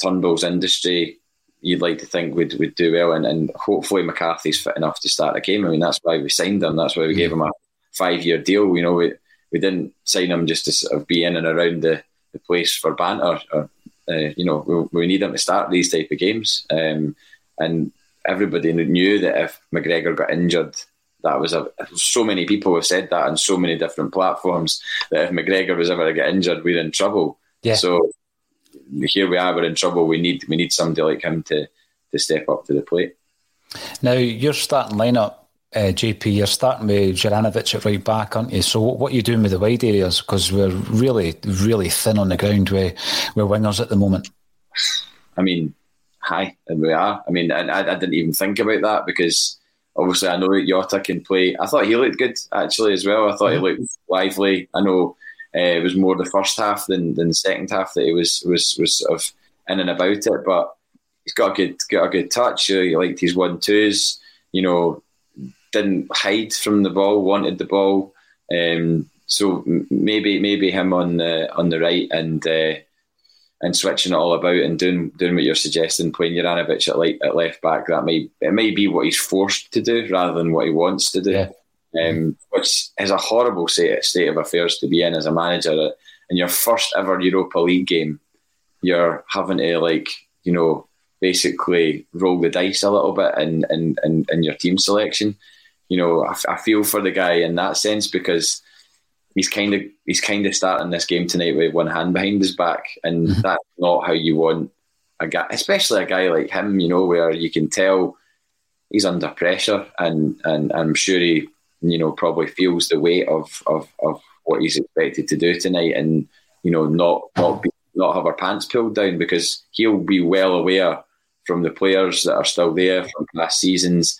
Turnbull's industry, you'd like to think would would do well, and, and hopefully McCarthy's fit enough to start a game. I mean, that's why we signed him. That's why we gave him a five year deal. You know, we we didn't sign him just to sort of be in and around the, the place for banter or uh, you know, we, we, need him to start these type of games. Um, and everybody knew that if McGregor got injured, that was a so many people have said that on so many different platforms that if McGregor was ever to get injured, we're in trouble. Yeah. So here we are, we're in trouble. We need we need somebody like him to to step up to the plate. Now your starting lineup uh, JP, you're starting with Juranovic at right back, aren't you? So what are you doing with the wide areas? Because we're really, really thin on the ground with, with wingers at the moment. I mean, hi, and we are. I mean, I, I didn't even think about that because obviously I know that Jota can play. I thought he looked good actually as well. I thought mm-hmm. he looked lively. I know uh, it was more the first half than, than the second half that he was was was sort of in and about it, but he's got a good got a good touch. He liked his one twos. You know, didn't hide from the ball, wanted the ball. Um, so maybe maybe him on the on the right and uh, and switching it all about and doing doing what you're suggesting, playing Juranovic at like at left back. That may it might be what he's forced to do rather than what he wants to do. Yeah. Um, which is a horrible state, state of affairs to be in as a manager. In your first ever Europa League game, you're having to like you know basically roll the dice a little bit in in, in, in your team selection you know, I, I feel for the guy in that sense because he's kind of he's kind of starting this game tonight with one hand behind his back, and mm-hmm. that's not how you want a guy, especially a guy like him. You know, where you can tell he's under pressure, and and I'm sure he, you know, probably feels the weight of of, of what he's expected to do tonight, and you know, not not be not have our pants pulled down because he'll be well aware from the players that are still there from past seasons,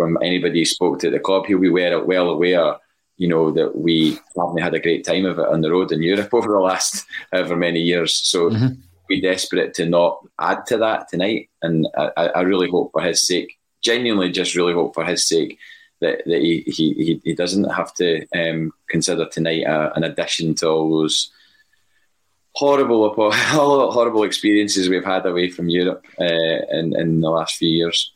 from anybody who spoke to the club. He'll be well, well aware, you know, that we haven't had a great time of it on the road in Europe over the last however many years. So mm-hmm. be desperate to not add to that tonight. And I, I really hope for his sake, genuinely just really hope for his sake that, that he, he, he doesn't have to um, consider tonight a, an addition to all those horrible, horrible experiences we've had away from Europe uh, in in the last few years.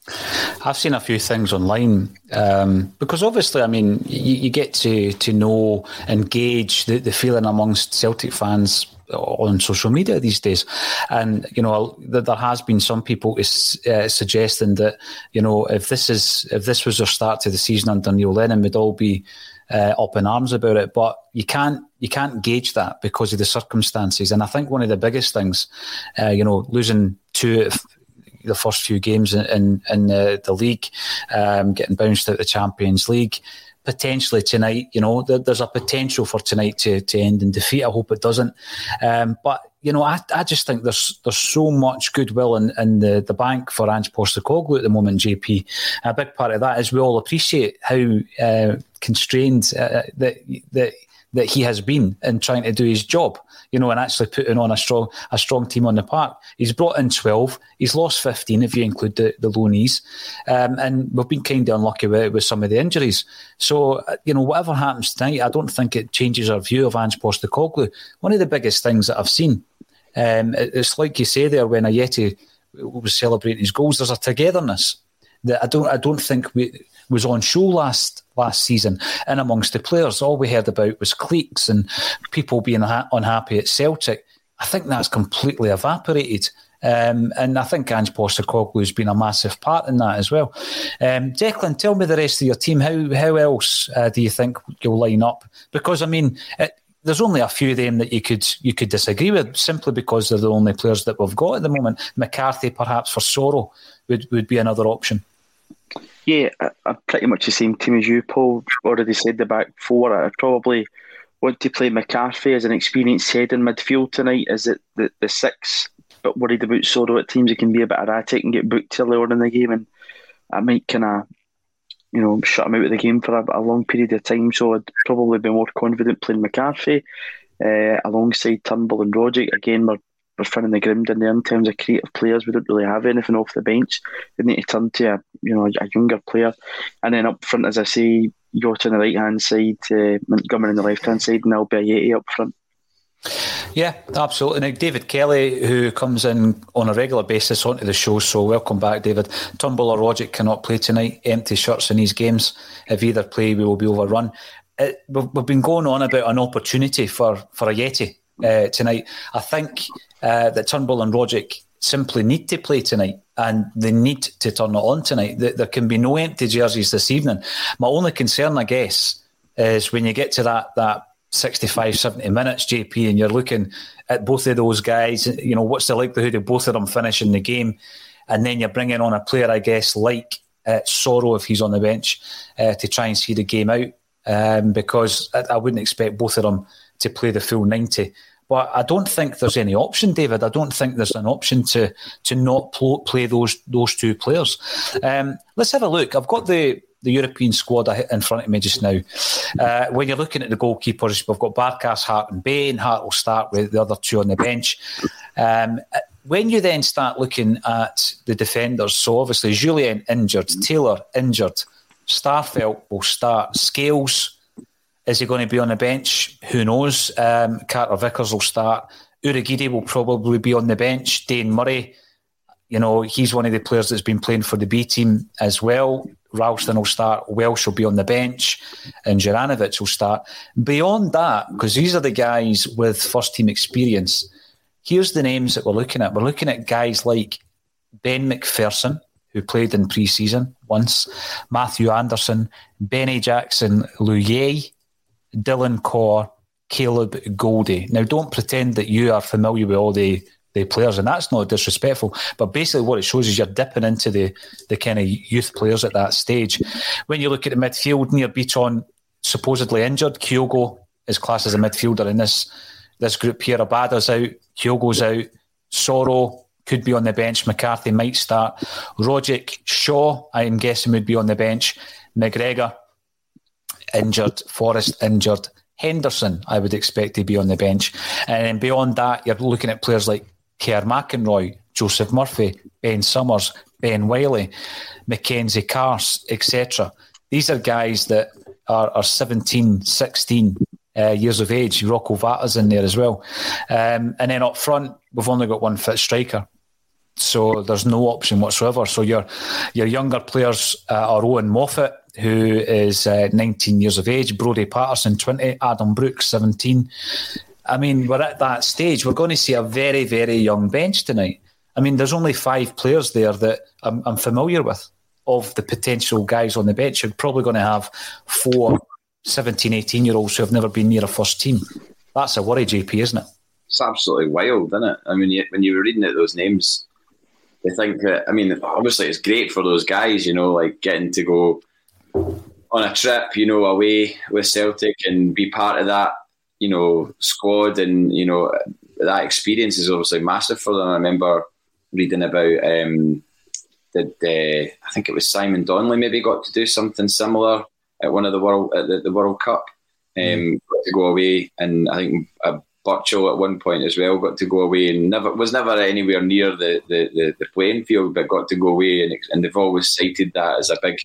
I've seen a few things online um, because obviously, I mean, you, you, get to to know and gauge the, the feeling amongst Celtic fans on social media these days, and you know there has been some people is, uh, suggesting that you know if this is if this was the start to the season under Neil Lennon, we'd all be uh, up in arms about it. But you can't you can't gauge that because of the circumstances. And I think one of the biggest things, uh, you know, losing two the first few games in in, in the, the league, um, getting bounced out of the Champions League. Potentially tonight, you know, there, there's a potential for tonight to, to end in defeat. I hope it doesn't. Um, but you know, I, I just think there's there's so much goodwill in, in the, the bank for Ange Postecoglou at the moment, JP. And a big part of that is we all appreciate how uh, constrained uh, that that that he has been in trying to do his job, you know, and actually putting on a strong a strong team on the park. He's brought in twelve. He's lost fifteen if you include the the loanees, um, and we've been kind of unlucky with with some of the injuries. So uh, you know, whatever happens tonight, I don't think it changes our view of Ange Postecoglou. One of the biggest things that I've seen, um, it's like you say there when Ajeti was celebrating his goals. There's a togetherness that I don't I don't think we was on show last last season, and amongst the players, all we heard about was cliques and people being ha- unhappy at Celtic. I think that's completely evaporated. Um, and I think Ange Postecoglou has been a massive part in that as well. Um, Declan, tell me the rest of your team. How how else uh, do you think you'll line up? Because I mean, it, there's only a few of them that you could you could disagree with simply because they're the only players that we've got at the moment. McCarthy, perhaps for Soro, would would be another option. Yeah, I, am pretty much the same team as you, Paul. Already said the back four. I'd probably want to play McCarthy as an experienced head in midfield tonight. Is it the, the six? But worried about Soro at teams. It can be a bit erratic and get booked early on in the game, and I might kind of, you know, shut him out of the game for a, a, long period of time. So I'd probably be more confident playing McCarthy uh, alongside Turnbull and Rogic. Again, we're we're finning the ground in there in terms of creative players. We don't really have anything off the bench. We need to turn to a you know a younger player, and then up front, as I say, Jota on the right hand side, uh, Montgomery on the left hand side, and I'll Albian Ajeti up front. Yeah, absolutely. Now, David Kelly, who comes in on a regular basis onto the show, so welcome back, David. Turnbull or Rogic cannot play tonight. Empty shirts in these games. If either play, we will be overrun. It, we've, we've, been going on about an opportunity for for Ajeti uh, tonight. I think uh, that Turnbull and Rogic simply need to play tonight and they need to turn it on tonight. There can be no empty jerseys this evening. My only concern, I guess, is when you get to that that 65, 70 minutes, JP, and you're looking at both of those guys, you know, what's the likelihood of both of them finishing the game? And then you're bringing on a player, I guess, like uh, Soro, if he's on the bench, uh, to try and see the game out. Um, because I, I wouldn't expect both of them to play the full 90. But I don't think there's any option, David. I don't think there's an option to to not pl- play those those two players. Um, let's have a look. I've got the the European squad in front of me just now. Uh, when you're looking at the goalkeepers, we've got Barkas, Hart, and Bain. Hart will start with the other two on the bench. Um, when you then start looking at the defenders, so obviously Jullien injured, Taylor injured, Starfelt will start, Scales is he going to be on the bench? Who knows? Um, Carter Vickers will start. Urhoghide will probably be on the bench. Dane Murray, you know, he's one of the players that's been playing for the B team as well. Ralston will start. Welsh will be on the bench, and Juranovic will start. Beyond that, because these are the guys with first team experience. Here's the names that we're looking at. We're looking at guys like Ben McPherson, who played in pre-season once, Matthew Anderson, Benny Jackson, Louye, Dylan Corr, Caleb Goldie. Now, don't pretend that you are familiar with all the, the players, and that's not disrespectful. But basically, what it shows is you're dipping into the, the kind of youth players at that stage. When you look at the midfield, Nir Bitton supposedly injured. Kyogo is classed as a midfielder in this this group here. Abada's out, Kyogo's out, Soro could be on the bench, McCarthy might start, Rogic, Shaw, I'm guessing would be on the bench, McGregor injured, Forrest injured, Henderson, I would expect to be on the bench. And beyond that, you're looking at players like Kerr McInroy, Joseph Murphy, Ben Summers, Ben Wiley, Mackenzie Carse, etc. These are guys that are, are 17, 16 uh, years of age. Rocco Vata's in there as well. Um, and then up front, we've only got one fit striker. So there's no option whatsoever. So your your younger players uh, are Owen Moffat, who is uh, 19 years of age, Brody Patterson, 20, Adam Brooks, 17. I mean, we're at that stage. We're going to see a very, very young bench tonight. I mean, there's only five players there that I'm, I'm familiar with of the potential guys on the bench. You're probably going to have four 17, 18 year olds who have never been near a first team. That's a worry, JP, isn't it? It's absolutely wild, isn't it? I mean, you, when you were reading out those names, I think that, I mean, obviously it's great for those guys, you know, like getting to go on a trip, you know, away with Celtic and be part of that, you know, squad and, you know, that experience is obviously massive for them. I remember reading about um, the, the, I think it was Simon Donnelly maybe got to do something similar at one of the world at the, the World Cup. Um, mm. Got to go away, and I think uh, Burchill at one point as well got to go away and never was never anywhere near the, the, the, the playing field, but got to go away, and, and they've always cited that as a big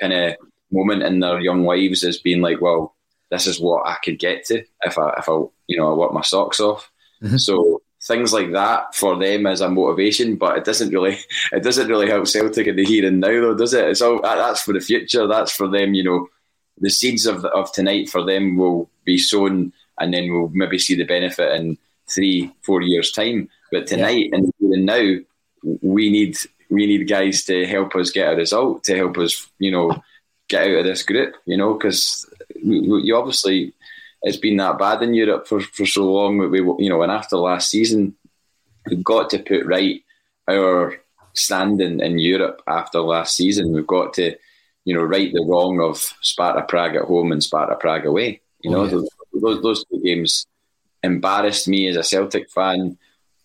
kind of moment in their young lives as being like, well, this is what I could get to if I if I you know I work my socks off. Mm-hmm. So things like that for them as a motivation, but it doesn't really it doesn't really help Celtic in the here and now, though, does it? It's all that's for the future. That's for them. You know, the seeds of of tonight for them will be sown, and then we'll maybe see the benefit in three, four years' time. But tonight yeah. and here and now, we need we need guys to help us get a result, to help us, you know, get out of this group. You know, because you obviously it's been that bad in Europe for, for so long. We, you know, and after last season, we've got to put right our standing in Europe after last season. We've got to, you know, right the wrong of Sparta Prague at home and Sparta Prague away. You know, oh, yeah. those, those, those two games embarrassed me as a Celtic fan,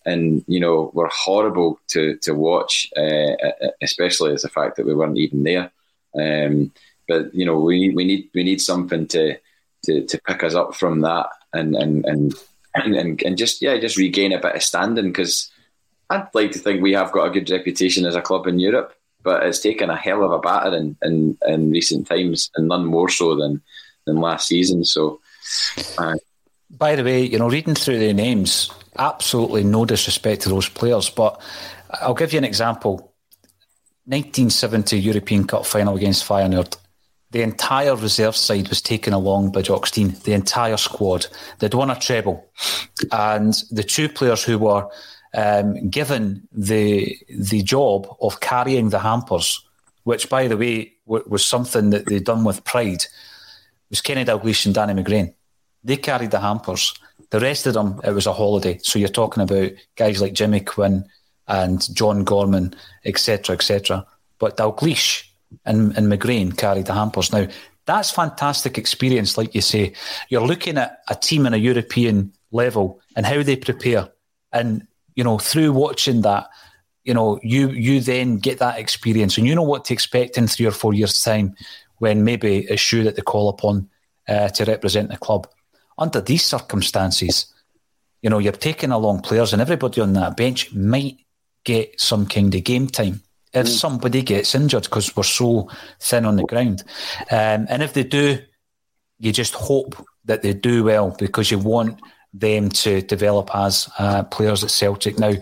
and you know were horrible to to watch, uh, especially as the fact that we weren't even there. Um, but you know, we we need we need something to to, to pick us up from that and and, and and and just yeah just regain a bit of standing because I'd like to think we have got a good reputation as a club in Europe, but it's taken a hell of a batter in, in, in recent times and none more so than than last season. So. Uh, By the way, you know, reading through the names, absolutely no disrespect to those players, but I'll give you an example. 1970 European Cup final against Feyenoord the entire reserve side was taken along by Jock the entire squad. They'd won a treble. And the two players who were um, given the the job of carrying the hampers, which, by the way, w- was something that they'd done with pride, was Kenny Dalglish and Danny McGrain. They carried the hampers. The rest of them, it was a holiday. So you're talking about guys like Jimmy Quinn and John Gorman, etc., etc. But Dalglish and, and McGrain carried the hampers. Now, that's fantastic experience, like you say. You're looking at a team in a European level and how they prepare. And, you know, through watching that, you know, you you then get that experience and you know what to expect in three or four years' time when maybe it's you that they call upon uh, to represent the club. Under these circumstances, you know, you're taking along players and everybody on that bench might get some kind of game time if mm. somebody gets injured because we're so thin on the ground. Um, and if they do, you just hope that they do well because you want them to develop as uh, players at Celtic. Now,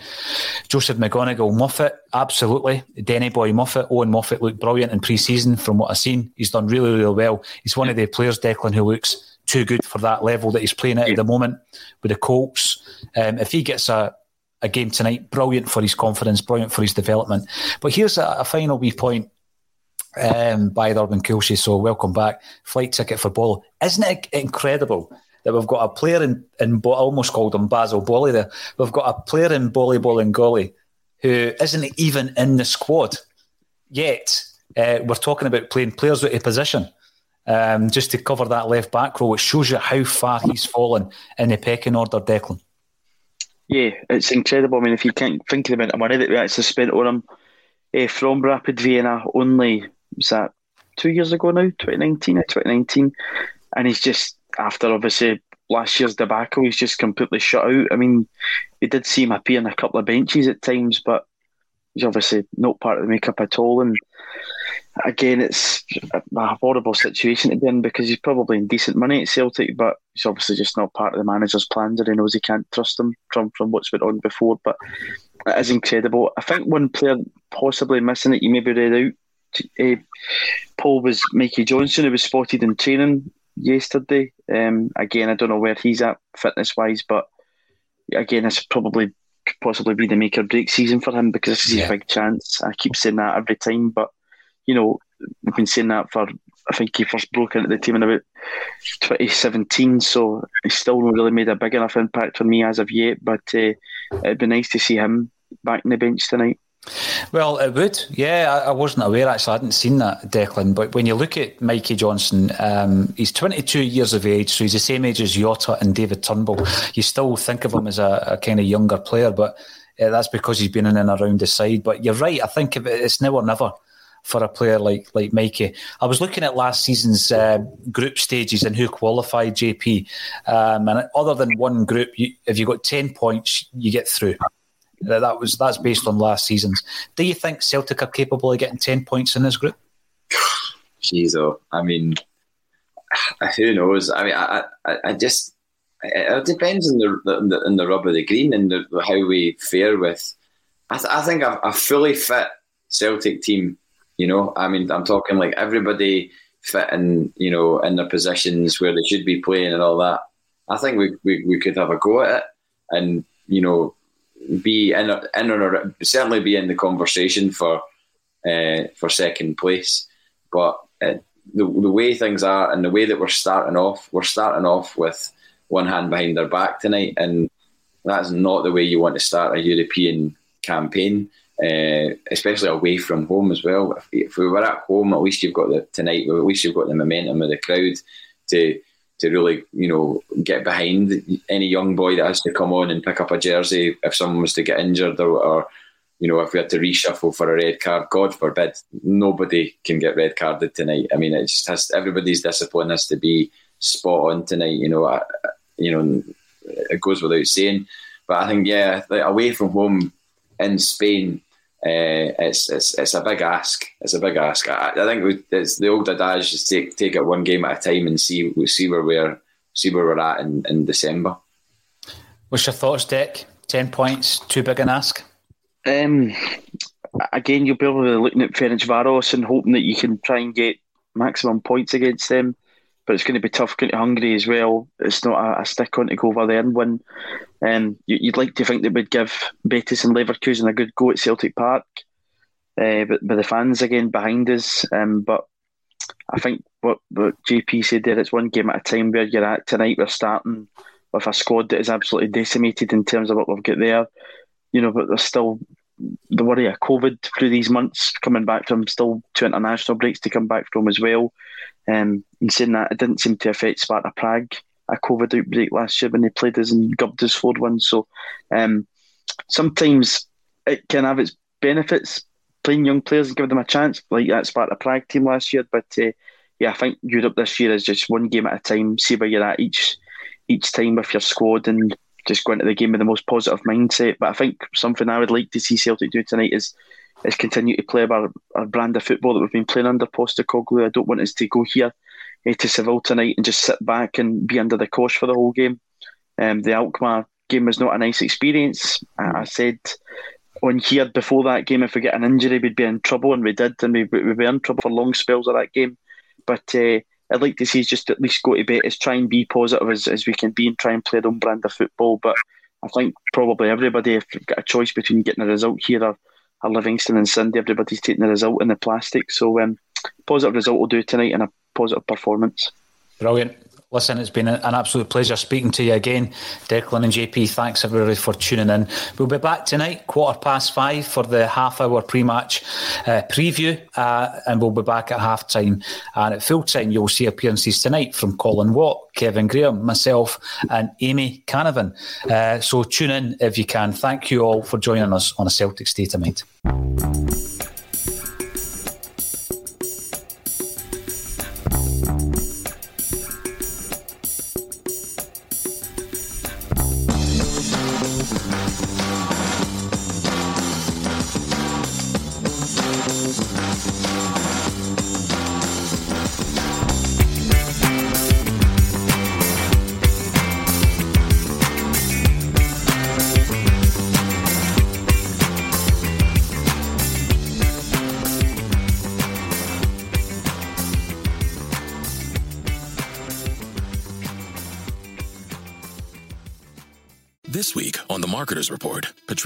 Joseph McGonigle, Moffat, absolutely. Denny Boy Moffat, Owen Moffat looked brilliant in pre season from what I've seen. He's done really, really well. He's one of the players, Declan, who looks too good for that level that he's playing at at the moment with the Colts. Um, if he gets a a game tonight. Brilliant for his confidence, brilliant for his development. But here's a, a final wee point um, by Urban Coolsey. So welcome back. Flight ticket for Ball. Isn't it incredible that we've got a player in, in I almost called him Basil Bolly there. We've got a player in Boli Bolingoli who isn't even in the squad. Yet uh, we're talking about playing players out of position. um, just to cover that left back row. It shows you how far he's fallen in the pecking order, Declan. Yeah, it's incredible. I mean, if you can't think of the amount of money that we actually spent on him uh, from Rapid Vienna, only was that two years ago now, 2019 or 2019, and he's just after obviously last year's debacle, he's just completely shut out. I mean, we did see him appear on a couple of benches at times, but he's obviously not part of the makeup at all. And again, it's a horrible situation to be in because he's probably in decent money at Celtic, but he's obviously just not part of the manager's plans, and he knows he can't trust him from from what's been on before. But it is incredible. I think one player possibly missing it, you maybe read out. Uh, Paul was Mikey Johnston, who was spotted in training yesterday. Um, again, I don't know where he's at fitness wise, but again, it's probably possibly be the make or break season for him because this is yeah. his big chance. I keep saying that every time, but you know, we've been saying that for I think he first broke into the team in about 2017, so he's still not really made a big enough impact for me as of yet. But uh, it'd be nice to see him back in the bench tonight. Well, it would. Yeah, I, wasn't aware actually. I hadn't seen that, Declan. But when you look at Mikey Johnston, um, he's 22 years of age, so he's the same age as Jota and David Turnbull. You still think of him as a, a kind of younger player, but uh, that's because he's been in and around the side. But you're right. I think it's now or never for a player like like Mikey. I was looking at last season's uh, group stages and who qualified JP, um, and other than one group, you, if you got ten points, you get through. That was that's based on last season's. Do you think Celtic are capable of getting ten points in this group? Jeez, oh, I mean, who knows? I mean, I, I, I just it depends on the, the on the rub of the green and the, how we fare with. I, th- I think a, a, fully fit Celtic team. You know, I mean, I'm talking like everybody fit in, you know, in their positions where they should be playing and all that. I think we, we, we could have a go at it and, you know, be in, in or certainly be in the conversation for uh, for second place. But uh, the the way things are and the way that we're starting off, we're starting off with one hand behind our back tonight, and that's not the way you want to start a European campaign. Uh, especially away from home as well. If, if, we were at home, at least you've got the tonight. At least you've got the momentum of the crowd to to really, you know, get behind any young boy that has to come on and pick up a jersey if someone was to get injured or, or you know, if we had to reshuffle for a red card, God forbid, nobody can get red carded tonight. I mean, it just has everybody's discipline has to be spot on tonight. You know, I, you know, it goes without saying. But I think, yeah, like away from home in Spain, uh, it's it's it's a big ask. It's a big ask. I, I think we, it's the old adage: just take take it one game at a time and see we see where we're see where we're at in, in December. What's your thoughts, Dick? Ten points, too big an ask. Um, again, you're probably looking at Ferencvaros and hoping that you can try and get maximum points against them. But it's going to be tough going to Hungary as well. It's not a, a stick on to go over there and win. Um, you, would like to think they would give Betis and Leverkusen a good go at Celtic Park, uh, but with the fans again behind us. Um, but I think what, what JP said there, it's one game at a time where you're at tonight. We're starting with a squad that is absolutely decimated in terms of what we've got there. You know, but there's still the worry of COVID through these months coming back from still two international breaks to come back from as well. Um, and saying that it didn't seem to affect Sparta Prague a COVID outbreak last year when they played us and gubbed us 4 1. So um, sometimes it can have its benefits playing young players and giving them a chance, like that Sparta Prague team last year. But uh, yeah, I think Europe this year is just one game at a time. See where you're at each each time with your squad and just go into the game with the most positive mindset. But I think something I would like to see Celtic do tonight is is continue to play our, our brand of football that we've been playing under Postecoglou. I don't want us to go here uh, to Seville tonight and just sit back and be under the cosh for the whole game. Um, the Alkmaar game was not a nice experience. I, I said on here before that game, if we get an injury, we'd be in trouble, and we did, and we, we were in trouble for long spells of that game. But uh, I'd like to see us just at least go to bed, is try and be positive as, as we can be and try and play our own brand of football. But I think probably everybody, if you've got a choice between getting a result here or, or Livingston and Sunday, everybody's taking the result in the plastic. So um, positive result will do tonight and a positive performance. Brilliant. Listen, it's been an absolute pleasure speaking to you again, Declan and JP. Thanks everybody for tuning in. We'll be back tonight, quarter past five, for the half hour pre match uh, preview, uh, and we'll be back at half time. And at full time, you'll see appearances tonight from Colin Watt, Kevin Graham, myself, and Amy Canavan. Uh, so tune in if you can. Thank you all for joining us on a Celtic State of Mind.